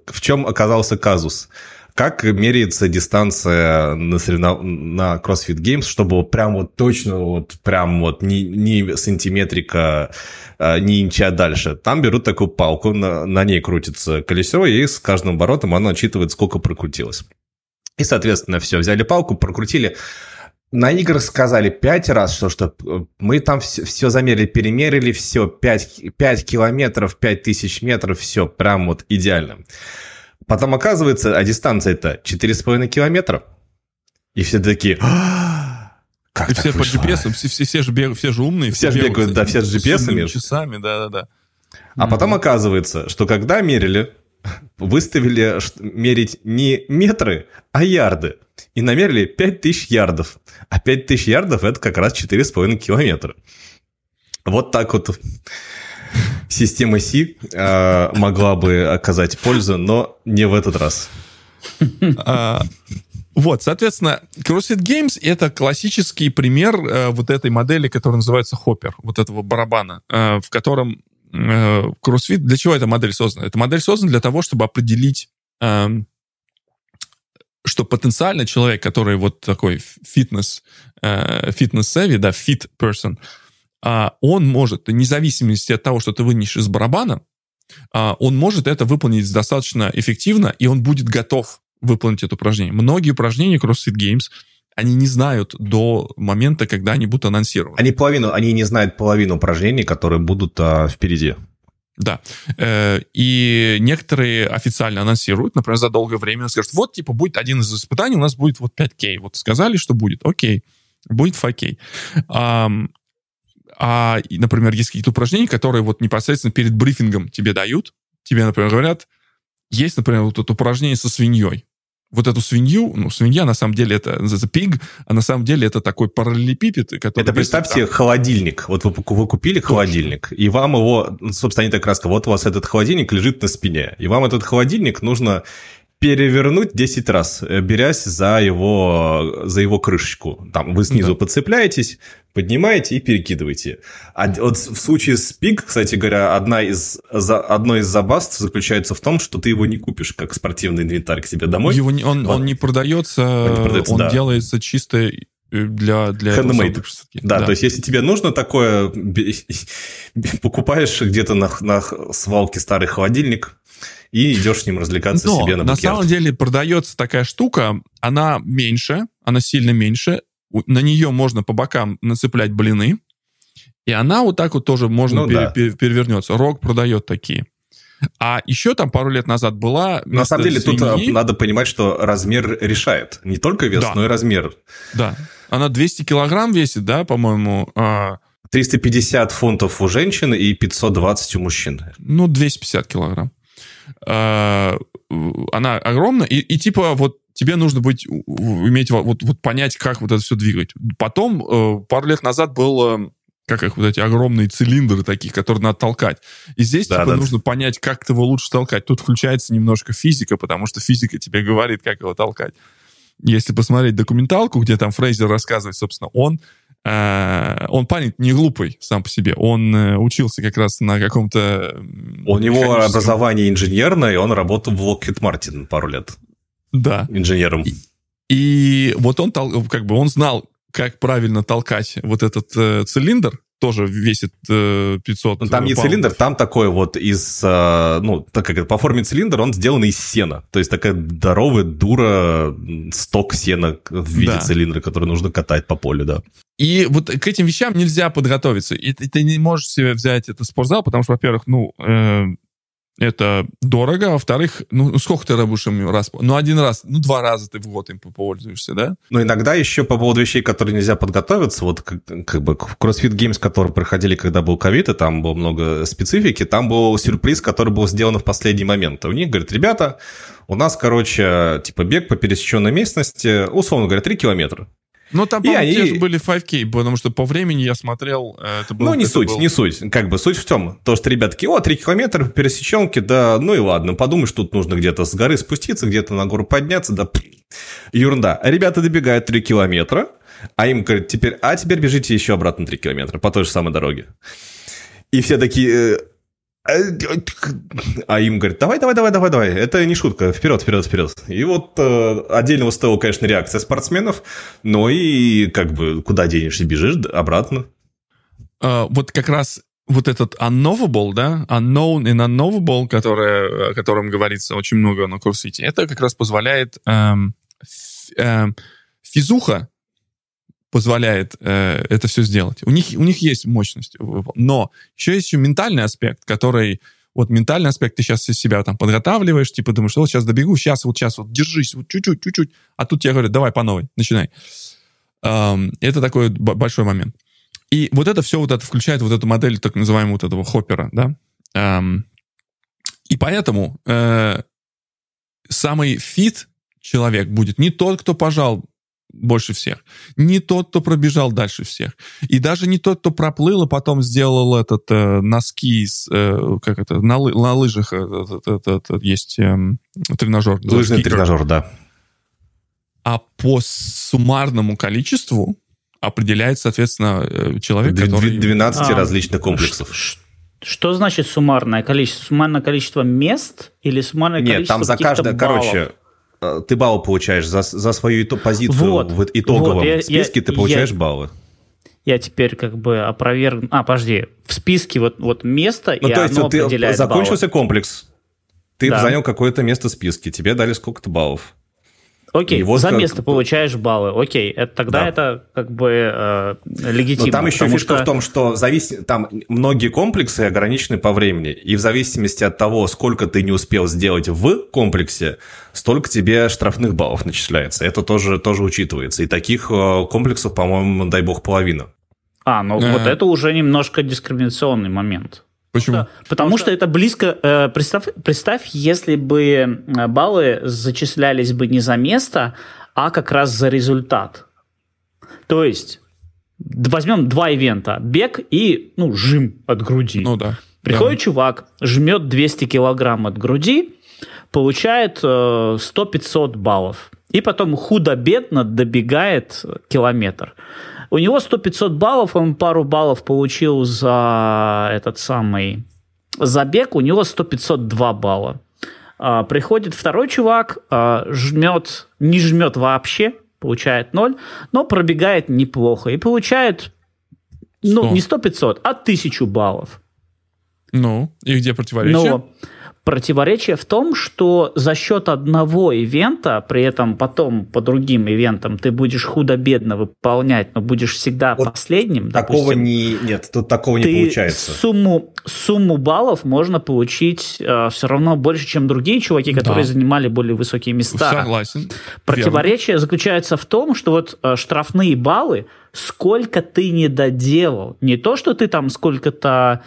Speaker 4: в чем оказался казус? Как меряется дистанция на, соревнов... на CrossFit Games, чтобы прям вот точно, вот прям вот ни, ни сантиметрика, э, ни инча дальше. Там берут такую палку, на, на ней крутится колесо, и с каждым оборотом оно отчитывает, сколько прокрутилось. И, соответственно, все, взяли палку, прокрутили на играх сказали пять раз, что, что э, мы там все, все замерили, перемерили, все, 5, 5 километров, 5 тысяч метров, все, прям вот идеально. Потом оказывается, а дистанция это 4,5 километра. И все такие, «А,
Speaker 1: как и все вышло? по GPS, все, все, все, же бег, все же умные.
Speaker 4: Все, все же бегают, да, все с GPS.
Speaker 1: часами, да-да-да.
Speaker 4: А mm-hmm. потом оказывается, что когда мерили, выставили мерить не метры, а ярды. И намерили 5000 ярдов. А 5000 ярдов это как раз 4,5 километра. Вот так вот система Си э, могла бы оказать пользу, но не в этот раз.
Speaker 1: А, вот, соответственно, CrossFit Games — это классический пример э, вот этой модели, которая называется Hopper, вот этого барабана, э, в котором CrossFit... Для чего эта модель создана? Эта модель создана для того, чтобы определить эм, что потенциально человек, который вот такой фитнес, э, фитнес-севи, да, fit person, э, он может, вне зависимости от того, что ты вынешь из барабана, э, он может это выполнить достаточно эффективно, и он будет готов выполнить это упражнение. Многие упражнения CrossFit Games, они не знают до момента, когда они будут анонсированы.
Speaker 4: Они половину, они не знают половину упражнений, которые будут а, впереди.
Speaker 1: Да. Э, и некоторые официально анонсируют, например, за долгое время скажут, вот, типа, будет один из испытаний, у нас будет вот 5К. Вот сказали, что будет, окей, будет 5К. А, а, например, есть какие-то упражнения, которые вот непосредственно перед брифингом тебе дают. Тебе, например, говорят, есть, например, вот это упражнение со свиньей вот эту свинью, ну, свинья на самом деле это the pig, а на самом деле это такой параллелепипед, который...
Speaker 4: Это представьте там... холодильник. Вот вы, вы купили холодильник, и вам его, ну, собственно, они так раз, вот у вас этот холодильник лежит на спине, и вам этот холодильник нужно перевернуть 10 раз, э, берясь за его, за его крышечку. Там вы снизу да. подцепляетесь, поднимаете и перекидываете. А вот в случае с пик, кстати говоря, одна из, за, одно из забаст заключается в том, что ты его не купишь как спортивный инвентарь к себе домой.
Speaker 1: Его не, он, вот. он не продается, он, не продается, он да. делается чисто для, для
Speaker 4: Handmade. Да, да, то есть если тебе нужно такое, покупаешь где-то на, на свалке старый холодильник, и идешь с ним развлекаться Но себе на
Speaker 1: букет. на самом деле продается такая штука, она меньше, она сильно меньше, на нее можно по бокам нацеплять блины, и она вот так вот тоже можно ну, пер, да. пер, перевернется. Рок продает такие. А еще там пару лет назад была...
Speaker 4: На самом деле свиньи... тут надо понимать, что размер решает. Не только вес, да. но и размер.
Speaker 1: Да. Она 200 килограмм весит, да, по-моему.
Speaker 4: 350 а фунтов у женщин и 520 у мужчин.
Speaker 1: Ну, 250 килограмм. А, она огромна, и, и типа вот тебе нужно быть, иметь вот, вот понять, как вот это все двигать. Потом, э, пару лет назад был как их вот эти огромные цилиндры такие, которые надо толкать. И здесь да, типа да. нужно понять, как его лучше толкать. Тут включается немножко физика, потому что физика тебе говорит, как его толкать. если посмотреть документалку, где там Фрейзер рассказывает, собственно, он э, он парень не глупый сам по себе. Он э, учился как раз на каком-то...
Speaker 4: У него образование инженерное, и он работал в Lockheed Martin пару лет.
Speaker 1: Да.
Speaker 4: Инженером.
Speaker 1: И, и вот он как бы он знал, как правильно толкать вот этот э, цилиндр, тоже весит э, 500
Speaker 4: Но ну, Там не паундов. цилиндр, там такой вот из, э, ну, так как по форме цилиндр, он сделан из сена. То есть такая здоровая дура сток сена в виде да. цилиндра, который нужно катать по полю, да.
Speaker 1: И вот к этим вещам нельзя подготовиться. И ты, ты не можешь себе взять это спортзал, потому что, во-первых, ну, э, это дорого, а во-вторых, ну, ну сколько ты будешь им раз? Ну, один раз, ну, два раза ты в год им попользуешься, да?
Speaker 4: Ну, иногда еще по поводу вещей, которые нельзя подготовиться, вот как, как бы в CrossFit Games, которые проходили, когда был ковид, и там было много специфики, там был сюрприз, который был сделан в последний момент. У них, говорят, ребята, у нас, короче, типа бег по пересеченной местности, условно говоря, 3 километра.
Speaker 1: Ну, там, по те же были 5K, потому что по времени я смотрел...
Speaker 4: Э, это было, ну, не суть, был... не суть. Как бы суть в том, то, что ребятки, о, 3 километра по пересеченке, да, ну и ладно, подумаешь, тут нужно где-то с горы спуститься, где-то на гору подняться, да, ерунда. Ребята добегают 3 километра, а им говорят, теперь, а теперь бежите еще обратно 3 километра по той же самой дороге. И все такие, э, а им говорят, давай, давай, давай, давай, давай. Это не шутка, вперед, вперед, вперед. И вот э, отдельно стоила, конечно, реакция спортсменов, но и как бы куда денешься, бежишь обратно.
Speaker 1: Uh, вот как раз вот этот unknowable, да, unknown and unknowable, который, о котором говорится очень много на Курсите, это как раз позволяет эм, эм, физуха позволяет э, это все сделать. У них, у них есть мощность. Но еще есть еще ментальный аспект, который... Вот ментальный аспект ты сейчас себя там подготавливаешь, типа думаешь, вот сейчас добегу, сейчас, вот сейчас, вот держись, вот чуть-чуть, чуть-чуть. А тут тебе говорят, давай по новой, начинай. Эм, это такой большой момент. И вот это все вот это включает вот эту модель так называемого вот этого хоппера, да. Эм, и поэтому э, самый фит человек будет не тот, кто пожал больше всех. Не тот, кто пробежал дальше всех. И даже не тот, кто проплыл, а потом сделал этот э, носки, с, э, как это, на, лы, на лыжах этот, этот, этот, есть э, тренажер.
Speaker 4: Лыжный тренажер, да.
Speaker 1: А по суммарному количеству определяет, соответственно, э, человек,
Speaker 4: 12 который... 12 а, различных комплексов.
Speaker 2: Что значит суммарное количество? Суммарное количество мест или суммарное
Speaker 4: Нет,
Speaker 2: количество
Speaker 4: там за каждое,
Speaker 2: баллов?
Speaker 4: короче, Э, ты балл получаешь за, за свою ито- позицию вот, в итоговом вот, я, списке, я, ты получаешь
Speaker 2: я,
Speaker 4: баллы.
Speaker 2: Я теперь как бы опровергну... А, подожди, в списке вот, вот место, ну,
Speaker 4: и то есть
Speaker 2: оно
Speaker 4: ты
Speaker 2: определяет
Speaker 4: закончился
Speaker 2: баллы.
Speaker 4: комплекс, ты да. занял какое-то место в списке, тебе дали сколько-то баллов.
Speaker 2: Окей, вот за как... место получаешь баллы. Окей, это, тогда да. это как бы э, легитимно.
Speaker 4: Но там еще фишка что... в том, что завис... там многие комплексы ограничены по времени, и в зависимости от того, сколько ты не успел сделать в комплексе, столько тебе штрафных баллов начисляется. Это тоже, тоже учитывается. И таких э, комплексов, по-моему, дай бог, половина.
Speaker 2: А, ну а... вот это уже немножко дискриминационный момент.
Speaker 1: Почему?
Speaker 2: Потому, Потому что... что это близко. Э, представь, представь, если бы э, баллы зачислялись бы не за место, а как раз за результат. То есть возьмем два ивента: бег и ну жим от груди.
Speaker 1: Ну да.
Speaker 2: Приходит
Speaker 1: да.
Speaker 2: чувак, жмет 200 килограмм от груди, получает э, 100-500 баллов. И потом худо-бедно добегает километр. У него 100-500 баллов, он пару баллов получил за этот самый забег, у него 100-502 балла. А, приходит второй чувак, а, жмет, не жмет вообще, получает 0, но пробегает неплохо и получает, ну, не 100-500, а 1000 баллов.
Speaker 1: Ну, и где противоречие?
Speaker 2: Но Противоречие в том, что за счет одного ивента, при этом потом по другим ивентам ты будешь худо-бедно выполнять, но будешь всегда вот последним.
Speaker 4: Такого допустим, не... Нет, тут такого не получается.
Speaker 2: Сумму, сумму баллов можно получить э, все равно больше, чем другие чуваки, которые да. занимали более высокие места.
Speaker 1: Согласен.
Speaker 2: Противоречие Верно. заключается в том, что вот э, штрафные баллы, сколько ты не доделал, не то, что ты там сколько-то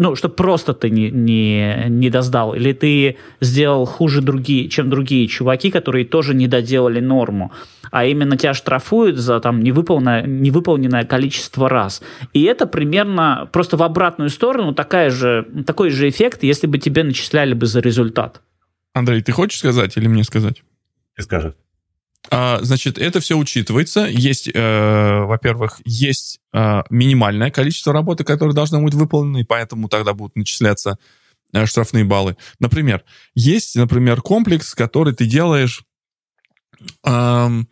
Speaker 2: ну, что просто ты не, не, не доздал, или ты сделал хуже, другие, чем другие чуваки, которые тоже не доделали норму, а именно тебя штрафуют за там невыполненное, невыполненное количество раз. И это примерно просто в обратную сторону такая же, такой же эффект, если бы тебе начисляли бы за результат.
Speaker 1: Андрей, ты хочешь сказать или мне сказать?
Speaker 4: Ты скажи.
Speaker 1: А, значит, это все учитывается. Есть, э, во-первых, есть э, минимальное количество работы, которое должно быть выполнено, и поэтому тогда будут начисляться э, штрафные баллы. Например, есть, например, комплекс, который ты делаешь... Эм,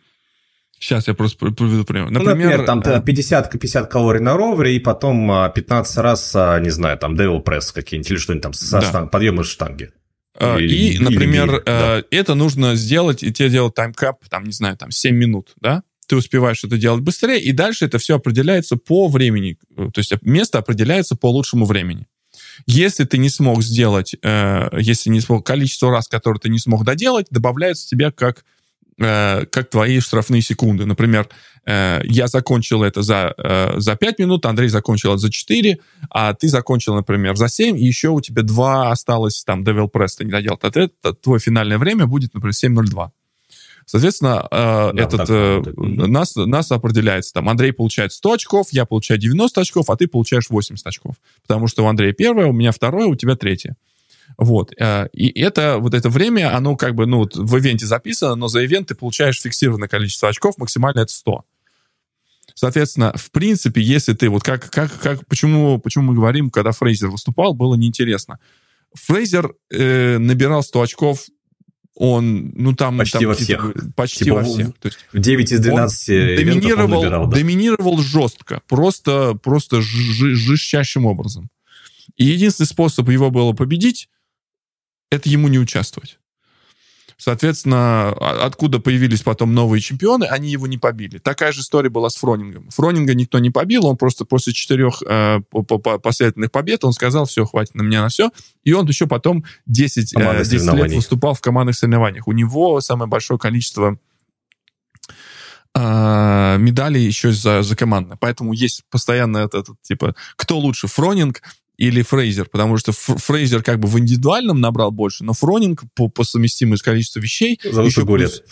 Speaker 1: Сейчас я просто приведу пример.
Speaker 4: Например, ну, например там 50, 50 калорий на ровере, и потом 15 раз, не знаю, там Devil Press какие-нибудь, или что-нибудь там, со да. штанг, подъемы штанги.
Speaker 1: И, или, например, или, да. это нужно сделать, и тебе делать таймкап, там, не знаю, там, 7 минут, да? Ты успеваешь это делать быстрее, и дальше это все определяется по времени. То есть место определяется по лучшему времени. Если ты не смог сделать, э, если не смог, количество раз, которые ты не смог доделать, добавляется тебе как Э, как твои штрафные секунды. Например, э, я закончил это за, э, за 5 минут, Андрей закончил это за 4, а ты закончил, например, за 7, и еще у тебя 2 осталось, там, Devil Press ты не доделал. Это, это твое финальное время будет, например, 7.02. Соответственно, да, этот, э, нас, нас определяется, там, Андрей получает 100 очков, я получаю 90 очков, а ты получаешь 80 очков. Потому что у Андрея первое, у меня второе, у тебя третье. Вот. Э, и это, вот это время, оно как бы, ну, вот в ивенте записано, но за ивент ты получаешь фиксированное количество очков, максимально это 100. Соответственно, в принципе, если ты, вот как, как, как, почему, почему мы говорим, когда Фрейзер выступал, было неинтересно. Фрейзер э, набирал 100 очков, он, ну там...
Speaker 4: Почти
Speaker 1: там,
Speaker 4: во всех.
Speaker 1: Почти типа во всех.
Speaker 4: То есть, в 9 из 12
Speaker 1: доминировал,
Speaker 4: он набирал,
Speaker 1: да. доминировал жестко, просто, просто жестчайшим образом. И единственный способ его было победить, это ему не участвовать. Соответственно, а, откуда появились потом новые чемпионы, они его не побили. Такая же история была с Фронингом. Фронинга никто не побил, он просто после четырех э, последовательных побед, он сказал, все, хватит на меня на все. И он еще потом 10, э, 10 лет выступал в командных соревнованиях. У него самое большое количество э, медалей еще за, за командное. Поэтому есть постоянно этот, этот типа, кто лучше, Фронинг или Фрейзер, потому что Фрейзер как бы в индивидуальном набрал больше, но Фронинг по, по совместимости количеству вещей...
Speaker 4: За выслугу плюс, лет.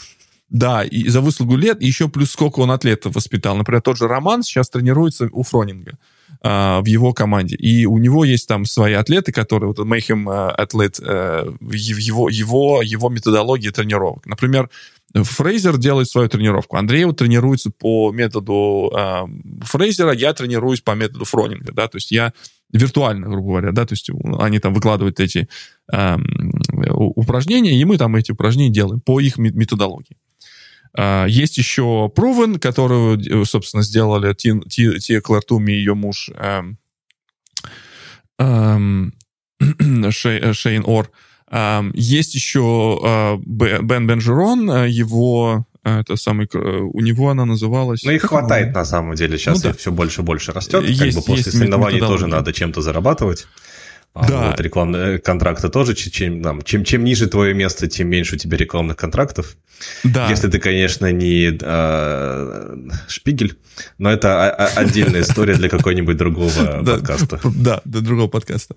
Speaker 1: Да, и за выслугу лет, и еще плюс сколько он атлетов воспитал. Например, тот же Роман сейчас тренируется у Фронинга а, в его команде. И у него есть там свои атлеты, которые... Вот Mayhem атлет, uh, его, его, его методологии тренировок. Например, Фрейзер делает свою тренировку. Андрей вот тренируется по методу э, Фрейзера, я тренируюсь по методу Фронинга, да, то есть я виртуально, грубо говоря, да, то есть они там выкладывают эти э, упражнения, и мы там эти упражнения делаем по их методологии. Э, есть еще Proven, которую, собственно, сделали Тия Клартуми и ее муж э, э, Шейн Ор. Есть еще Бен Бенжерон, его это самый, у него она называлась...
Speaker 4: Ну, их хватает на самом деле, сейчас ну, да. все больше и больше растет, есть, как бы после соревнований тоже надо чем-то зарабатывать. А да. Вот рекламные контракты тоже, чем, там, чем, чем ниже твое место, тем меньше у тебя рекламных контрактов. Да. Если ты, конечно, не э, шпигель, но это отдельная история для какой-нибудь другого подкаста.
Speaker 1: Да, для другого подкаста.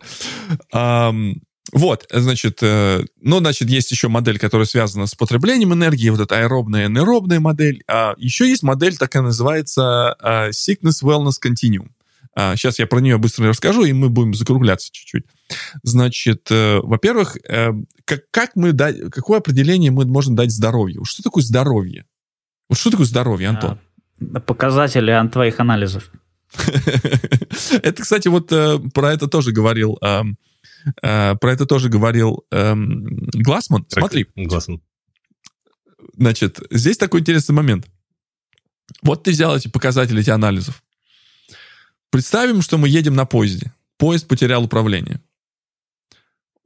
Speaker 1: Вот, значит, э, ну, значит, есть еще модель, которая связана с потреблением энергии, вот эта аэробная, аэробная модель. А еще есть модель, такая называется э, Sickness Wellness Continuum. А, сейчас я про нее быстро расскажу, и мы будем закругляться чуть-чуть. Значит, э, во-первых, э, как, как мы дать, какое определение мы можем дать здоровью? Что такое здоровье? Вот что такое здоровье, Антон?
Speaker 2: А, показатели от твоих анализов.
Speaker 1: Это, кстати, вот э, про это тоже говорил про это тоже говорил эм, Глассман. Смотри.
Speaker 4: Глассман.
Speaker 1: Значит, здесь такой интересный момент. Вот ты взял эти показатели, эти анализов. Представим, что мы едем на поезде. Поезд потерял управление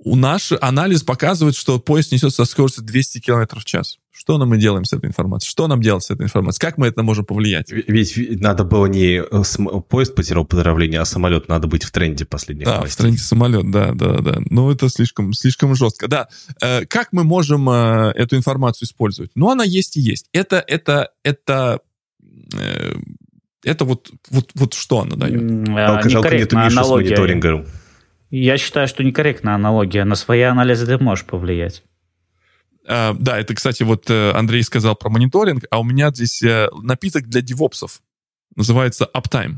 Speaker 1: у наш анализ показывает, что поезд несет со скоростью 200 км в час. Что нам мы делаем с этой информацией? Что нам делать с этой информацией? Как мы это можем повлиять?
Speaker 4: Ведь надо было не э, поезд потерял управление, а самолет надо быть в тренде последних
Speaker 1: Да, новостей. в тренде самолет, да, да, да. Ну, это слишком, слишком жестко. Да, э, как мы можем э, эту информацию использовать? Ну, она есть и есть. Это, это, это это вот, вот, вот что она дает?
Speaker 4: Жалко, жалко нету Миши с мониторингом.
Speaker 2: Я считаю, что некорректная аналогия. На свои анализы ты можешь повлиять.
Speaker 1: Uh, да, это, кстати, вот uh, Андрей сказал про мониторинг, а у меня здесь uh, напиток для девопсов. Называется Uptime.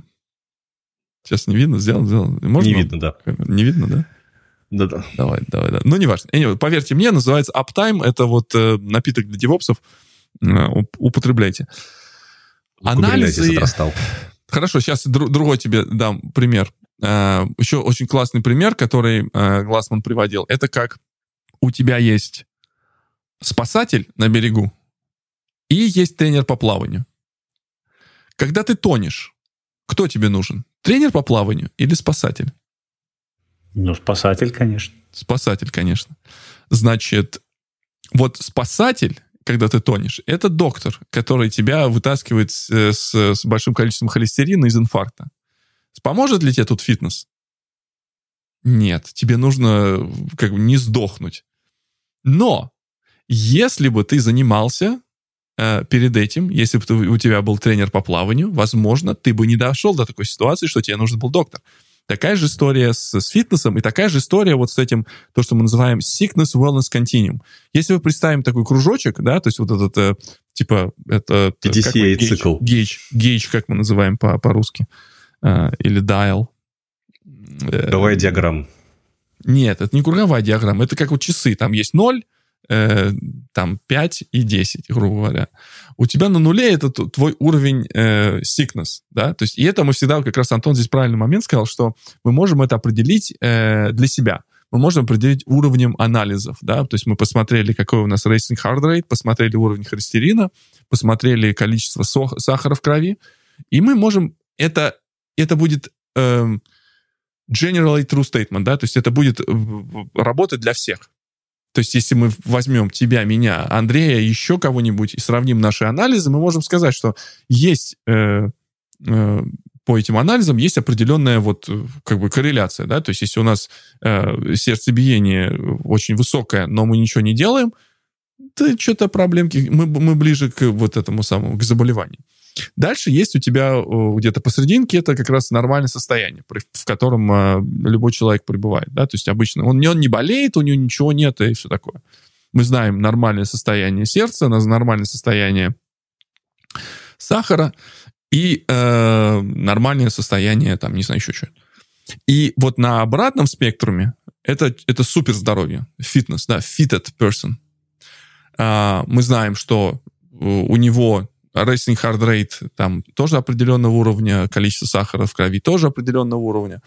Speaker 1: Сейчас не видно? Сделал, сделал.
Speaker 4: Можно? Не видно, да.
Speaker 1: Не видно, да?
Speaker 4: Да-да.
Speaker 1: Давай, давай, да. Ну, неважно. Anyway, поверьте мне, называется Uptime. Это вот напиток для девопсов. употребляйте.
Speaker 3: Анализы...
Speaker 1: Хорошо, сейчас дру- другой тебе дам пример. Еще очень классный пример, который Глассман приводил. Это как у тебя есть спасатель на берегу и есть тренер по плаванию. Когда ты тонешь, кто тебе нужен? Тренер по плаванию или спасатель?
Speaker 2: Ну, спасатель, конечно.
Speaker 1: Спасатель, конечно. Значит, вот спасатель, когда ты тонешь, это доктор, который тебя вытаскивает с, с, с большим количеством холестерина из инфаркта. Поможет ли тебе тут фитнес? Нет, тебе нужно как бы не сдохнуть. Но если бы ты занимался э, перед этим, если бы ты, у тебя был тренер по плаванию, возможно, ты бы не дошел до такой ситуации, что тебе нужен был доктор. Такая же история с, с фитнесом и такая же история вот с этим, то, что мы называем sickness wellness continuum. Если вы представим такой кружочек, да, то есть вот этот, э, типа, это...
Speaker 3: PDCA-цикл.
Speaker 1: Гейдж, гейдж, как мы называем по- по-русски. Э, или dial.
Speaker 3: Круговая э, диаграмма.
Speaker 1: Нет, это не круговая диаграмма, это как вот часы. Там есть 0, э, там 5 и 10, грубо говоря. У тебя на нуле это твой уровень э, sickness, да, то есть и это мы всегда, как раз Антон здесь правильный момент сказал, что мы можем это определить э, для себя. Мы можем определить уровнем анализов, да, то есть мы посмотрели, какой у нас racing heart rate, посмотрели уровень холестерина, посмотрели количество сахара в крови, и мы можем это, это будет э, generally true statement, да, то есть это будет работать для всех. То есть, если мы возьмем тебя, меня, Андрея, еще кого-нибудь и сравним наши анализы, мы можем сказать, что есть э, э, по этим анализам есть определенная вот как бы корреляция, да, то есть если у нас э, сердцебиение очень высокое, но мы ничего не делаем, то что-то проблемки, мы, мы ближе к вот этому самому, к заболеванию. Дальше есть у тебя где-то посерединке, это как раз нормальное состояние, в котором а, любой человек пребывает. Да? То есть обычно он, он не болеет, у него ничего нет и все такое. Мы знаем нормальное состояние сердца, нормальное состояние сахара и э, нормальное состояние, там, не знаю, еще что И вот на обратном спектруме это, это супер здоровье, фитнес, да, fitted person. А, мы знаем, что у него racing heart rate там тоже определенного уровня, количество сахара в крови тоже определенного уровня.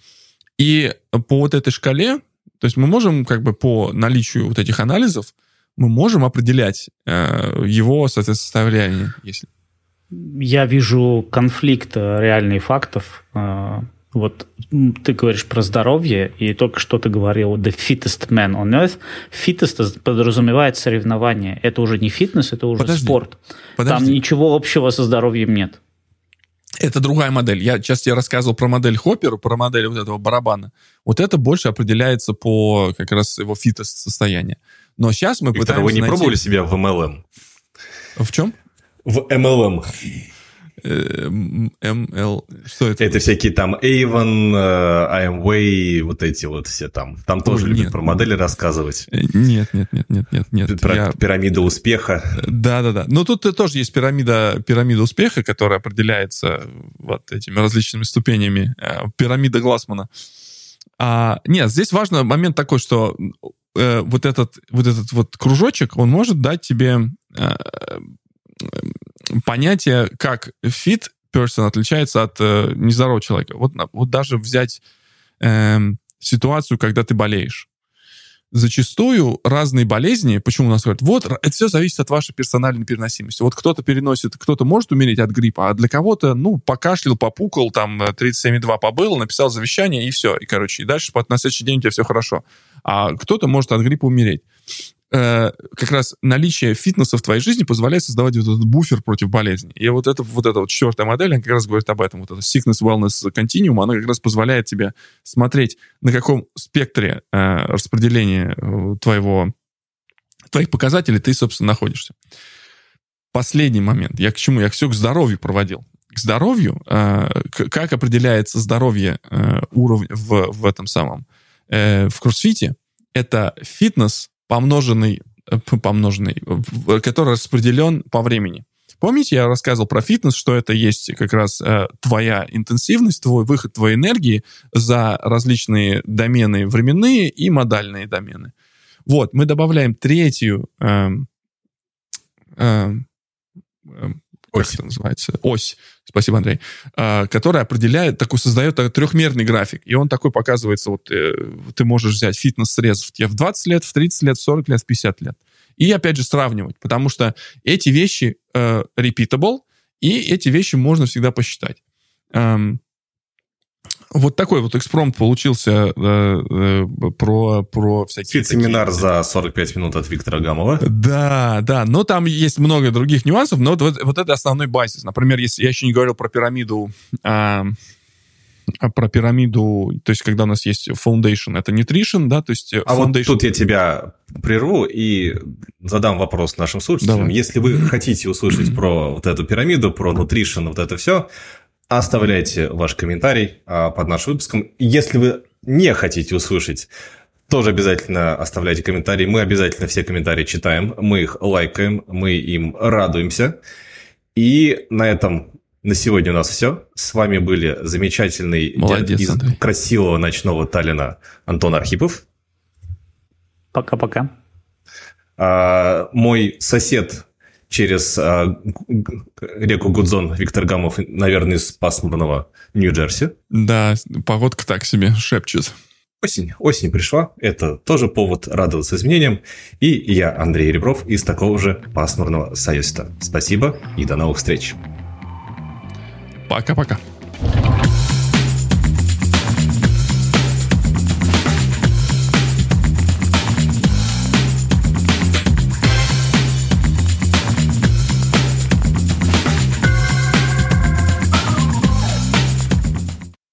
Speaker 1: И по вот этой шкале, то есть мы можем как бы по наличию вот этих анализов, мы можем определять э, его, составление, если...
Speaker 2: Я вижу конфликт э, реальных фактов э, вот ты говоришь про здоровье, и только что ты говорил the fittest man on earth. Fittest подразумевает соревнование. Это уже не фитнес, это уже подожди, спорт. Подожди. Там ничего общего со здоровьем нет.
Speaker 1: Это другая модель. Я сейчас тебе рассказывал про модель Хоппера, про модель вот этого барабана. Вот это больше определяется по как раз его фитост состоянию. Но сейчас мы Виктор, пытаемся
Speaker 3: вы не найти... пробовали себя в MLM?
Speaker 1: В чем?
Speaker 3: В MLM.
Speaker 1: ML... Что это?
Speaker 3: Это всякие там Avon, IMWay, вот эти вот все там. Там тоже Ой, любят нет, про модели нет. рассказывать.
Speaker 1: Нет, нет, нет, нет, нет, нет.
Speaker 3: Про я... пирамида успеха.
Speaker 1: Да, да, да. Но тут тоже есть пирамида, пирамида успеха, которая определяется вот этими различными ступенями. Пирамида Глассмана. А, нет, здесь важный момент такой, что э, вот этот вот этот вот кружочек, он может дать тебе э, понятие, как fit person отличается от э, нездорового человека. Вот, вот даже взять э, ситуацию, когда ты болеешь. Зачастую разные болезни, почему у нас говорят, вот, это все зависит от вашей персональной переносимости. Вот кто-то переносит, кто-то может умереть от гриппа, а для кого-то, ну, покашлял, попукал, там, 37,2 побыл, написал завещание, и все. И, короче, и дальше на следующий день у тебя все хорошо. А кто-то может от гриппа умереть э, как раз наличие фитнеса в твоей жизни позволяет создавать вот этот буфер против болезни. И вот, это, вот эта вот четвертая модель, она как раз говорит об этом. Вот это sickness, wellness continuum, она как раз позволяет тебе смотреть, на каком спектре э, распределения э, твоего, твоих показателей ты, собственно, находишься. Последний момент. Я к чему? Я все к здоровью проводил. К здоровью, э, как определяется здоровье э, уровня в, в этом самом, э, в кроссфите, это фитнес помноженный, э, помноженный, который распределен по времени. Помните, я рассказывал про фитнес, что это есть как раз э, твоя интенсивность, твой выход твоей энергии за различные домены временные и модальные домены. Вот, мы добавляем третью, э, э, как ось. это называется? Ось. Спасибо, Андрей. Которая определяет, такой создает трехмерный график. И он такой показывается, вот ты можешь взять фитнес-срез в, в 20 лет, в 30 лет, в 40 лет, в 50 лет. И опять же сравнивать, потому что эти вещи э, repeatable, и эти вещи можно всегда посчитать. Эм, вот такой вот экспромт получился э, э, про, про всякие...
Speaker 4: Семинар такие... за 45 минут от Виктора Гамова.
Speaker 1: Да, да, но там есть много других нюансов, но вот, вот, вот это основной базис. Например, если я еще не говорил про пирамиду... Э, про пирамиду, то есть когда у нас есть foundation, это nutrition, да, то есть...
Speaker 4: А foundation... вот тут я тебя прерву и задам вопрос нашим слушателям. Давай. Если вы хотите услышать про вот эту пирамиду, про nutrition, вот это все, Оставляйте ваш комментарий а, под нашим выпуском. Если вы не хотите услышать, тоже обязательно оставляйте комментарии. Мы обязательно все комментарии читаем, мы их лайкаем, мы им радуемся. И на этом на сегодня у нас все. С вами были замечательный
Speaker 1: Молодец, из
Speaker 4: Андрей. красивого ночного Таллина Антон Архипов.
Speaker 2: Пока-пока.
Speaker 4: А, мой сосед через а, реку Гудзон Виктор Гамов, наверное, из пасмурного Нью-Джерси.
Speaker 1: Да, погодка так себе шепчет.
Speaker 4: Осень. Осень пришла. Это тоже повод радоваться изменениям. И я, Андрей Ребров, из такого же пасмурного Союза. Спасибо и до новых встреч.
Speaker 1: Пока-пока.